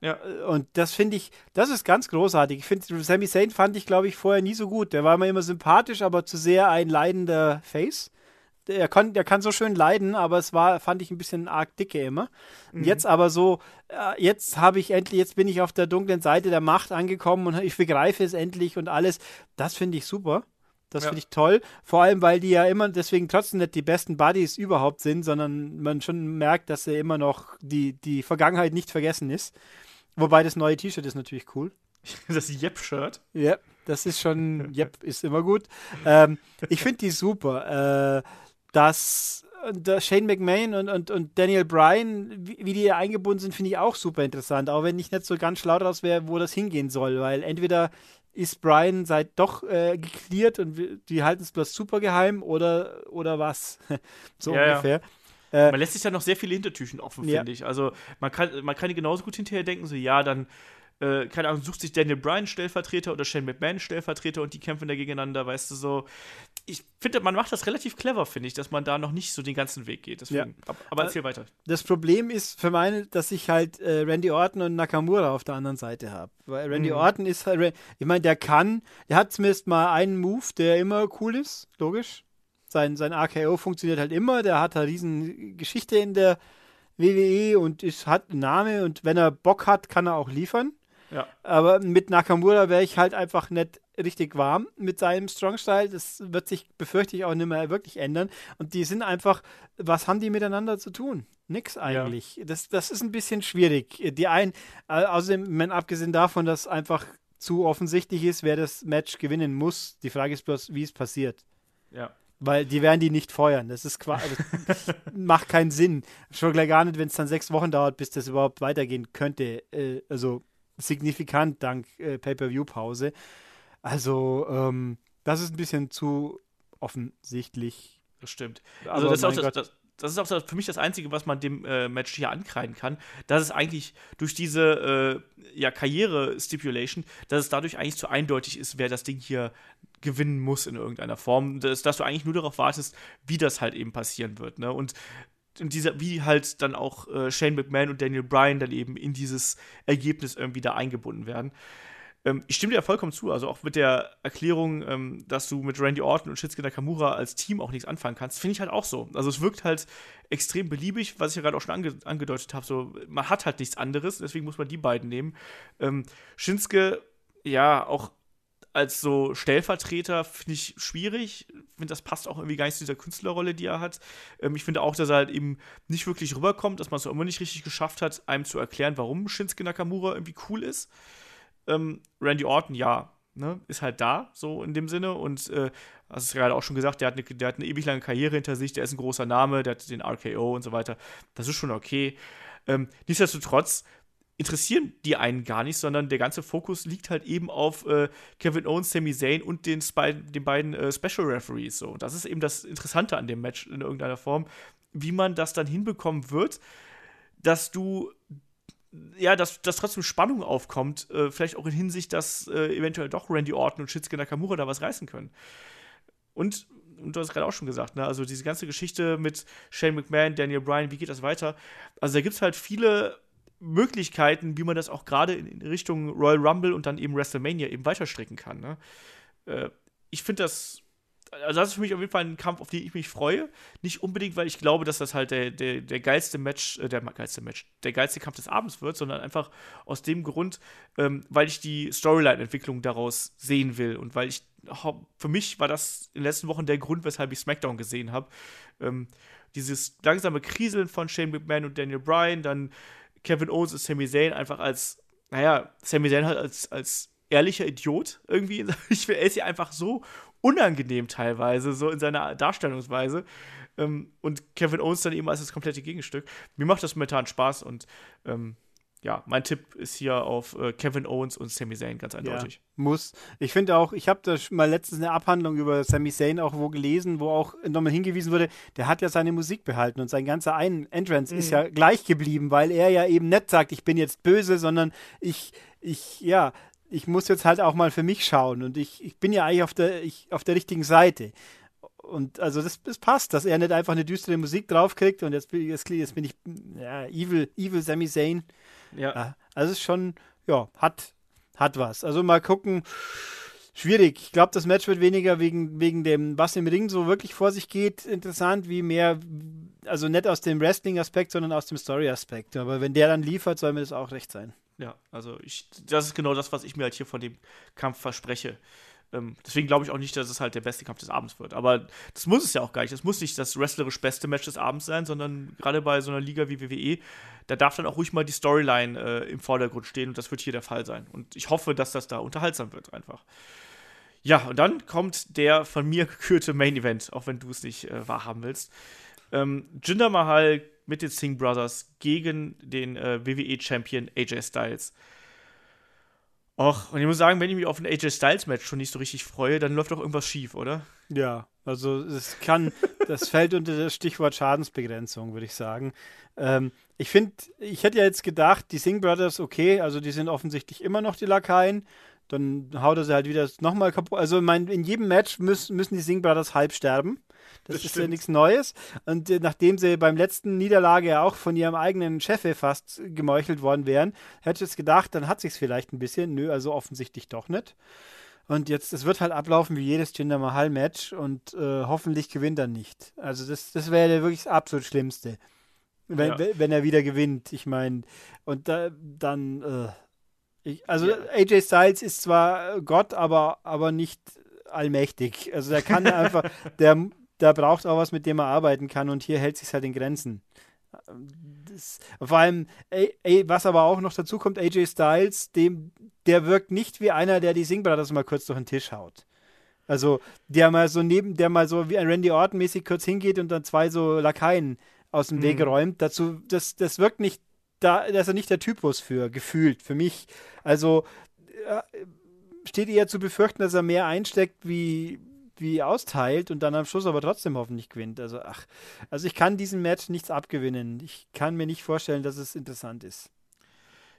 Ja. Und das finde ich, das ist ganz großartig. Ich finde, Sami Zayn fand ich, glaube ich, vorher nie so gut. Der war mir immer sympathisch, aber zu sehr ein leidender Face er kann, der kann so schön leiden, aber es war, fand ich ein bisschen arg dicke immer. Mhm. Jetzt aber so, äh, jetzt habe ich endlich, jetzt bin ich auf der dunklen Seite der Macht angekommen und ich begreife es endlich und alles. Das finde ich super. Das ja. finde ich toll. Vor allem, weil die ja immer deswegen trotzdem nicht die besten Buddies überhaupt sind, sondern man schon merkt, dass er immer noch die, die Vergangenheit nicht vergessen ist. Wobei das neue T-Shirt ist natürlich cool. Das Yep-Shirt? Ja, das ist schon, Yep ist immer gut. Ähm, ich finde die super. Äh, dass äh, Shane McMahon und, und, und Daniel Bryan, wie, wie die eingebunden sind, finde ich auch super interessant. Auch wenn ich nicht so ganz schlau daraus wäre, wo das hingehen soll, weil entweder ist Brian seit doch äh, geklärt und die halten es bloß super geheim oder, oder was. so ja, ungefähr. Ja. Äh, man lässt sich ja noch sehr viele Hintertüchen offen, ja. finde ich. Also man kann, man kann genauso gut hinterher denken, so ja, dann äh, keine Ahnung, sucht sich Daniel Bryan Stellvertreter oder Shane McMahon Stellvertreter und die kämpfen da gegeneinander, weißt du so. Ich finde, man macht das relativ clever, finde ich, dass man da noch nicht so den ganzen Weg geht. Deswegen, ja. Aber erzähl weiter. Das Problem ist für meine, dass ich halt äh, Randy Orton und Nakamura auf der anderen Seite habe. Weil Randy mhm. Orton ist halt, ich meine, der kann, der hat zumindest mal einen Move, der immer cool ist, logisch. Sein, sein AKO funktioniert halt immer, der hat eine riesen Geschichte in der WWE und ist, hat einen Namen und wenn er Bock hat, kann er auch liefern. Ja. Aber mit Nakamura wäre ich halt einfach nicht richtig warm mit seinem Strong-Style. Das wird sich, befürchte ich, auch nicht mehr wirklich ändern. Und die sind einfach, was haben die miteinander zu tun? Nix eigentlich. Ja. Das, das ist ein bisschen schwierig. Die einen, äh, außerdem, abgesehen davon, dass einfach zu offensichtlich ist, wer das Match gewinnen muss. Die Frage ist bloß, wie es passiert. Ja. Weil die werden die nicht feuern. Das ist quasi, macht keinen Sinn. Schon gleich gar nicht, wenn es dann sechs Wochen dauert, bis das überhaupt weitergehen könnte. Äh, also signifikant dank äh, Pay-per-view-Pause. Also, ähm, das ist ein bisschen zu offensichtlich. Das stimmt. Also, das ist, auch das, das, das ist auch für mich das Einzige, was man dem äh, Match hier ankreiden kann, dass es eigentlich durch diese äh, ja, Karriere-Stipulation, dass es dadurch eigentlich zu eindeutig ist, wer das Ding hier gewinnen muss in irgendeiner Form, dass, dass du eigentlich nur darauf wartest, wie das halt eben passieren wird. Ne? Und dieser, wie halt dann auch äh, Shane McMahon und Daniel Bryan dann eben in dieses Ergebnis irgendwie da eingebunden werden. Ähm, ich stimme dir ja vollkommen zu, also auch mit der Erklärung, ähm, dass du mit Randy Orton und Shinsuke Nakamura als Team auch nichts anfangen kannst, finde ich halt auch so. Also es wirkt halt extrem beliebig, was ich ja gerade auch schon ange angedeutet habe. So, man hat halt nichts anderes, deswegen muss man die beiden nehmen. Ähm, Shinsuke, ja, auch als so Stellvertreter finde ich schwierig. Ich finde, das passt auch irgendwie gar nicht zu dieser Künstlerrolle, die er hat. Ähm, ich finde auch, dass er halt eben nicht wirklich rüberkommt, dass man es immer nicht richtig geschafft hat, einem zu erklären, warum Shinsuke Nakamura irgendwie cool ist. Ähm, Randy Orton, ja, ne, ist halt da, so in dem Sinne. Und äh, hast du gerade auch schon gesagt, der hat, eine, der hat eine ewig lange Karriere hinter sich, der ist ein großer Name, der hat den RKO und so weiter. Das ist schon okay. Ähm, nichtsdestotrotz interessieren die einen gar nicht, sondern der ganze Fokus liegt halt eben auf äh, Kevin Owens, Sami Zayn und den, den beiden äh, Special Referees. So. Das ist eben das Interessante an dem Match in irgendeiner Form, wie man das dann hinbekommen wird, dass du ja, dass, dass trotzdem Spannung aufkommt, äh, vielleicht auch in Hinsicht, dass äh, eventuell doch Randy Orton und Shinsuke Nakamura da was reißen können. Und, und du hast gerade auch schon gesagt, ne, also diese ganze Geschichte mit Shane McMahon, Daniel Bryan, wie geht das weiter? Also da gibt es halt viele Möglichkeiten, wie man das auch gerade in, Richtung Royal Rumble und dann eben WrestleMania eben weiterstricken kann. Ne? Äh, ich finde das also das ist für mich auf jeden Fall ein Kampf, auf den ich mich freue. Nicht unbedingt, weil ich glaube, dass das halt der, der, der geilste Match, äh, der geilste Match, der geilste Kampf des Abends wird, sondern einfach aus dem Grund, ähm, weil ich die Storyline-Entwicklung daraus sehen will und weil ich, für mich war das in den letzten Wochen der Grund, weshalb ich SmackDown gesehen habe. Ähm, dieses langsame Kriseln von Shane McMahon und Daniel Bryan, dann Kevin Owens und Sami Zayn einfach als, naja, Sami Zayn halt als, als ehrlicher Idiot irgendwie. Ich, er ist ja einfach so unangenehm teilweise, so in seiner Darstellungsweise. Ähm, und Kevin Owens dann eben als das komplette Gegenstück. Mir macht das momentan Spaß und ähm, ja, mein Tipp ist hier auf äh, Kevin Owens und Sami Zayn ganz eindeutig. Ja, muss. Ich finde auch, ich habe da mal letztens eine Abhandlung über Sami Zayn auch wo gelesen, wo auch nochmal hingewiesen wurde, der hat ja seine Musik behalten und sein ganzer Ein Entrance mhm. ist ja gleich geblieben, weil er ja eben nicht sagt, ich bin jetzt böse, sondern ich, ich, ja, ich muss jetzt halt auch mal für mich schauen und ich, ich bin ja eigentlich auf der, ich, auf der richtigen Seite. Und also das, das passt, dass er nicht einfach eine düstere Musik draufkriegt und jetzt, jetzt, jetzt bin ich ja, Evil, Evil Sami Zayn. Ja. Also es ist schon, ja, hat, hat was. Also mal gucken. Schwierig. Ich glaube, das Match wird weniger wegen, wegen dem, was im Ring so wirklich vor sich geht, interessant, wie mehr, also nicht aus dem Wrestling-Aspekt, sondern aus dem Story-Aspekt. Aber wenn der dann liefert, soll mir das auch recht sein. Ja, also ich, das ist genau das, was ich mir halt hier von dem Kampf verspreche. Ähm, deswegen glaube ich auch nicht, dass es halt der beste Kampf des Abends wird. Aber das muss es ja auch gar nicht. Das muss nicht das wrestlerisch beste Match des Abends sein, sondern gerade bei so einer Liga wie WWE, da darf dann auch ruhig mal die Storyline äh, im Vordergrund stehen und das wird hier der Fall sein. Und ich hoffe, dass das da unterhaltsam wird einfach. Ja, und dann kommt der von mir gekürte Main Event, auch wenn du es nicht äh, wahrhaben willst. Ähm, Jinder Mahal mit den Singh Brothers gegen den äh, WWE-Champion AJ Styles. Och, und ich muss sagen, wenn ich mich auf ein AJ Styles-Match schon nicht so richtig freue, dann läuft doch irgendwas schief, oder? Ja, also es kann, das fällt unter das Stichwort Schadensbegrenzung, würde ich sagen. Ähm, ich finde, ich hätte ja jetzt gedacht, die Singh Brothers, okay, also die sind offensichtlich immer noch die Lakaien. Dann haut er sie halt wieder nochmal kaputt. Also mein, in jedem Match müssen, müssen die Singh Brothers halb sterben. Das, das ist stimmt. ja nichts Neues. Und äh, nachdem sie beim letzten Niederlage ja auch von ihrem eigenen Chef fast gemeuchelt worden wären, hätte ich jetzt gedacht, dann hat sich's vielleicht ein bisschen. Nö, also offensichtlich doch nicht. Und jetzt, es wird halt ablaufen wie jedes Jinder Mahal-Match und äh, hoffentlich gewinnt er nicht. Also das, das wäre wirklich das absolut Schlimmste. Wenn, ja. wenn er wieder gewinnt. Ich meine, und da, dann, äh, ich, also ja. AJ Styles ist zwar Gott, aber, aber nicht allmächtig. Also der kann einfach, der, der braucht auch was, mit dem er arbeiten kann und hier hält sich halt in Grenzen. Das, vor allem, ey, ey, was aber auch noch dazu kommt, AJ Styles, dem, der wirkt nicht wie einer, der die Sing Brothers mal kurz durch den Tisch haut. Also, der mal so neben, der mal so wie ein Randy Orton mäßig kurz hingeht und dann zwei so Lakaien aus dem mhm. Weg räumt. Dazu, das, das wirkt nicht, da, das ist er nicht der Typus für, gefühlt, für mich. Also, äh, steht eher zu befürchten, dass er mehr einsteckt, wie, wie austeilt und dann am Schluss aber trotzdem hoffentlich gewinnt. Also, ach, also ich kann diesem Match nichts abgewinnen. Ich kann mir nicht vorstellen, dass es interessant ist.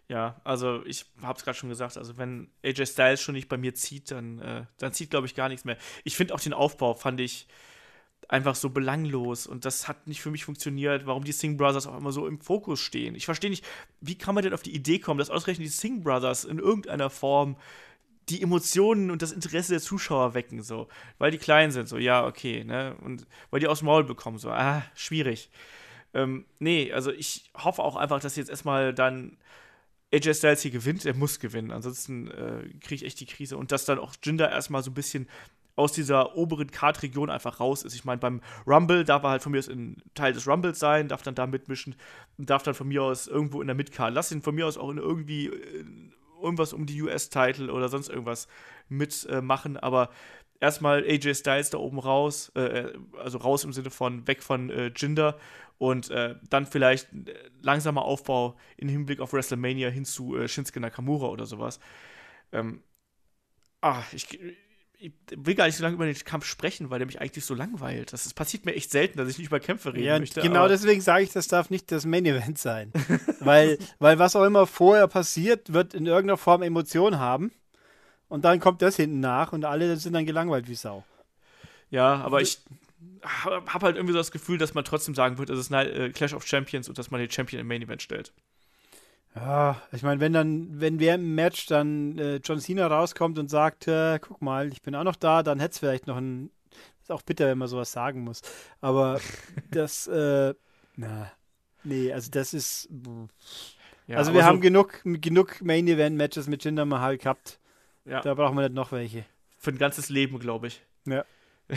Ja, also ich habe es gerade schon gesagt, also wenn AJ Styles schon nicht bei mir zieht, dann, äh, dann zieht, glaube ich, gar nichts mehr. Ich finde auch den Aufbau, fand ich, einfach so belanglos und das hat nicht für mich funktioniert, warum die Singh Brothers auch immer so im Fokus stehen. Ich verstehe nicht, wie kann man denn auf die Idee kommen, dass ausgerechnet die Singh Brothers in irgendeiner Form die Emotionen und das Interesse der Zuschauer wecken, so, weil die klein sind, so, ja, okay, ne, und weil die aus dem Maul bekommen, so, ah, schwierig. Ähm, nee, also ich hoffe auch einfach, dass jetzt erstmal dann AJ Styles hier gewinnt, er muss gewinnen, ansonsten äh, kriege ich echt die Krise. Und dass dann auch Jinder erstmal so ein bisschen aus dieser oberen Card-Region einfach raus ist. Ich meine, beim Rumble, darf er halt von mir aus ein Teil des Rumbles sein, darf dann da mitmischen, darf dann von mir aus irgendwo in der Midcard, lass ihn von mir aus auch in irgendwie äh, irgendwas um die US-Title oder sonst irgendwas mitmachen, äh, aber erstmal AJ Styles da oben raus, äh, also raus im Sinne von weg von äh, Jinder und äh, dann vielleicht langsamer Aufbau im Hinblick auf WrestleMania hin zu äh, Shinsuke Nakamura oder sowas. Ähm, ah, ich, ich, will gar nicht so lange über den Kampf sprechen, weil der mich eigentlich so langweilt. Das, das passiert mir echt selten, dass ich nicht über Kämpfe reden ja, möchte. Genau deswegen sage ich, das darf nicht das Main Event sein. weil, weil was auch immer vorher passiert, wird in irgendeiner Form Emotion haben. Und dann kommt das hinten nach und alle sind dann gelangweilt wie Sau. Ja, aber ich habe halt irgendwie so das Gefühl, dass man trotzdem sagen wird, es ist ein äh, Clash of Champions und dass man den Champion im Main Event stellt. Ja, ich meine, wenn dann, wenn wer im Match dann äh, John Cena rauskommt und sagt, äh, guck mal, ich bin auch noch da, dann hätte es vielleicht noch ein. Ist auch bitter, wenn man sowas sagen muss. Aber das, äh, na, nee, also das ist. Ja, also wir haben so genug, genug Main Event Matches mit Jinder Mahal gehabt. Ja. Da brauchen wir nicht noch welche. Für ein ganzes Leben, glaube ich. Ja.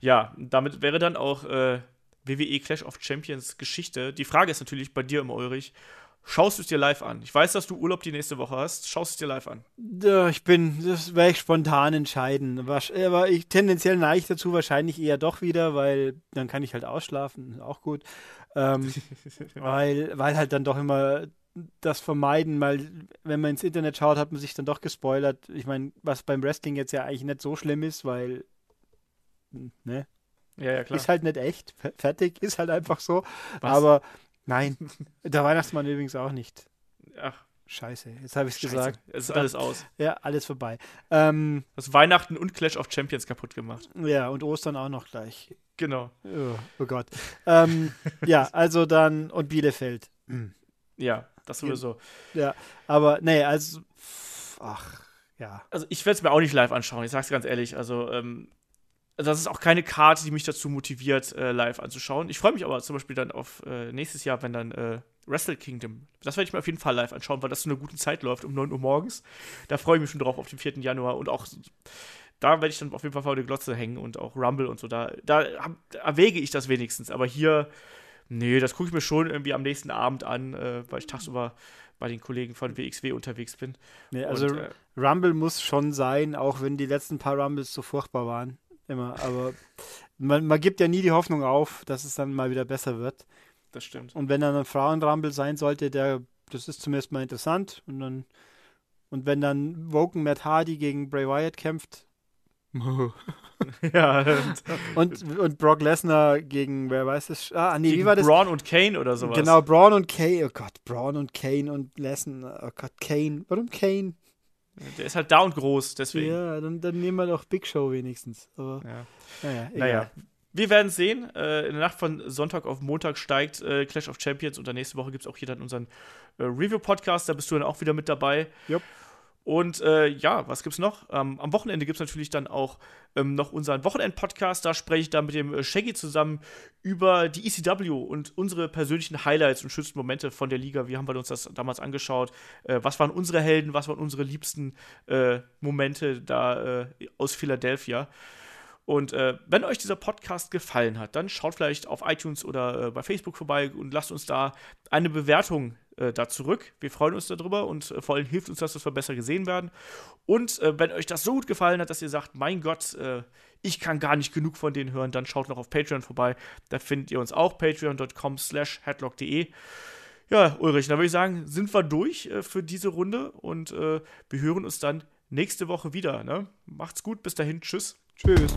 ja, damit wäre dann auch äh, WWE Clash of Champions Geschichte. Die Frage ist natürlich bei dir im Ulrich, schaust du es dir live an? Ich weiß, dass du Urlaub die nächste Woche hast. Schaust du es dir live an? Ich bin, das werde ich spontan entscheiden. Aber ich tendenziell neige ich dazu wahrscheinlich eher doch wieder, weil dann kann ich halt ausschlafen, auch gut. Ähm, weil, weil halt dann doch immer das vermeiden, weil wenn man ins Internet schaut, hat man sich dann doch gespoilert. Ich meine, was beim Wrestling jetzt ja eigentlich nicht so schlimm ist, weil ne? Ja, ja, klar. Ist halt nicht echt. Fertig, ist halt einfach so. Was? Aber nein, der Weihnachtsmann übrigens auch nicht. Ach. Scheiße, jetzt habe ich es gesagt. Es ist alles aus. Ja, alles vorbei. Ähm, Hast Weihnachten und Clash of Champions kaputt gemacht. Ja, und Ostern auch noch gleich. Genau. Oh, oh Gott. ähm, ja, also dann, und Bielefeld. Ja, das sowieso. Ja, aber nee, also, ach, ja. Also ich werde es mir auch nicht live anschauen, ich sag's ganz ehrlich. Also, ähm, das ist auch keine Karte, die mich dazu motiviert, äh, live anzuschauen. Ich freue mich aber zum Beispiel dann auf äh, nächstes Jahr, wenn dann äh, Wrestle Kingdom, das werde ich mir auf jeden Fall live anschauen, weil das zu einer guten Zeit läuft, um 9 Uhr morgens. Da freue ich mich schon drauf auf den 4. Januar und auch da werde ich dann auf jeden Fall vor der Glotze hängen und auch Rumble und so. Da, da erwäge ich das wenigstens. Aber hier, nee, das gucke ich mir schon irgendwie am nächsten Abend an, äh, weil ich tagsüber bei den Kollegen von WXW unterwegs bin. Nee, also und, äh, Rumble muss schon sein, auch wenn die letzten paar Rumbles so furchtbar waren immer. Aber man, man gibt ja nie die Hoffnung auf, dass es dann mal wieder besser wird. Das stimmt. Und wenn dann ein Frauenrumble sein sollte, der, das ist zumindest mal interessant. Und dann, und wenn dann Woken Matt Hardy gegen Bray Wyatt kämpft. ja. Und, und Brock Lesnar gegen, wer weiß es? Ah, nee, gegen wie war das? Braun und Kane oder sowas. Genau, Braun und Kane. Oh Gott, Braun und Kane und Lesnar. Oh Gott, Kane. Warum Kane? Der ist halt da und groß, deswegen. Ja, dann, dann nehmen wir doch Big Show wenigstens. Aber, ja. naja, naja, wir werden sehen. Äh, in der Nacht von Sonntag auf Montag steigt äh, Clash of Champions und nächste Woche gibt es auch hier dann unseren äh, Review-Podcast. Da bist du dann auch wieder mit dabei. Jupp. Und äh, ja, was gibt's noch? Ähm, am Wochenende gibt es natürlich dann auch ähm, noch unseren Wochenend-Podcast. Da spreche ich dann mit dem äh, Shaggy zusammen über die ECW und unsere persönlichen Highlights und schönsten Momente von der Liga. Wie haben wir uns das damals angeschaut? Äh, was waren unsere Helden? Was waren unsere liebsten äh, Momente da äh, aus Philadelphia? Und äh, wenn euch dieser Podcast gefallen hat, dann schaut vielleicht auf iTunes oder äh, bei Facebook vorbei und lasst uns da eine Bewertung äh, da zurück. Wir freuen uns darüber und äh, vor allem hilft uns das, dass wir besser gesehen werden. Und äh, wenn euch das so gut gefallen hat, dass ihr sagt, mein Gott, äh, ich kann gar nicht genug von denen hören, dann schaut noch auf Patreon vorbei. Da findet ihr uns auch patreon.com slash headlock.de. Ja, Ulrich, dann würde ich sagen, sind wir durch äh, für diese Runde und äh, wir hören uns dann nächste Woche wieder. Ne? Macht's gut, bis dahin, tschüss. Tschüss.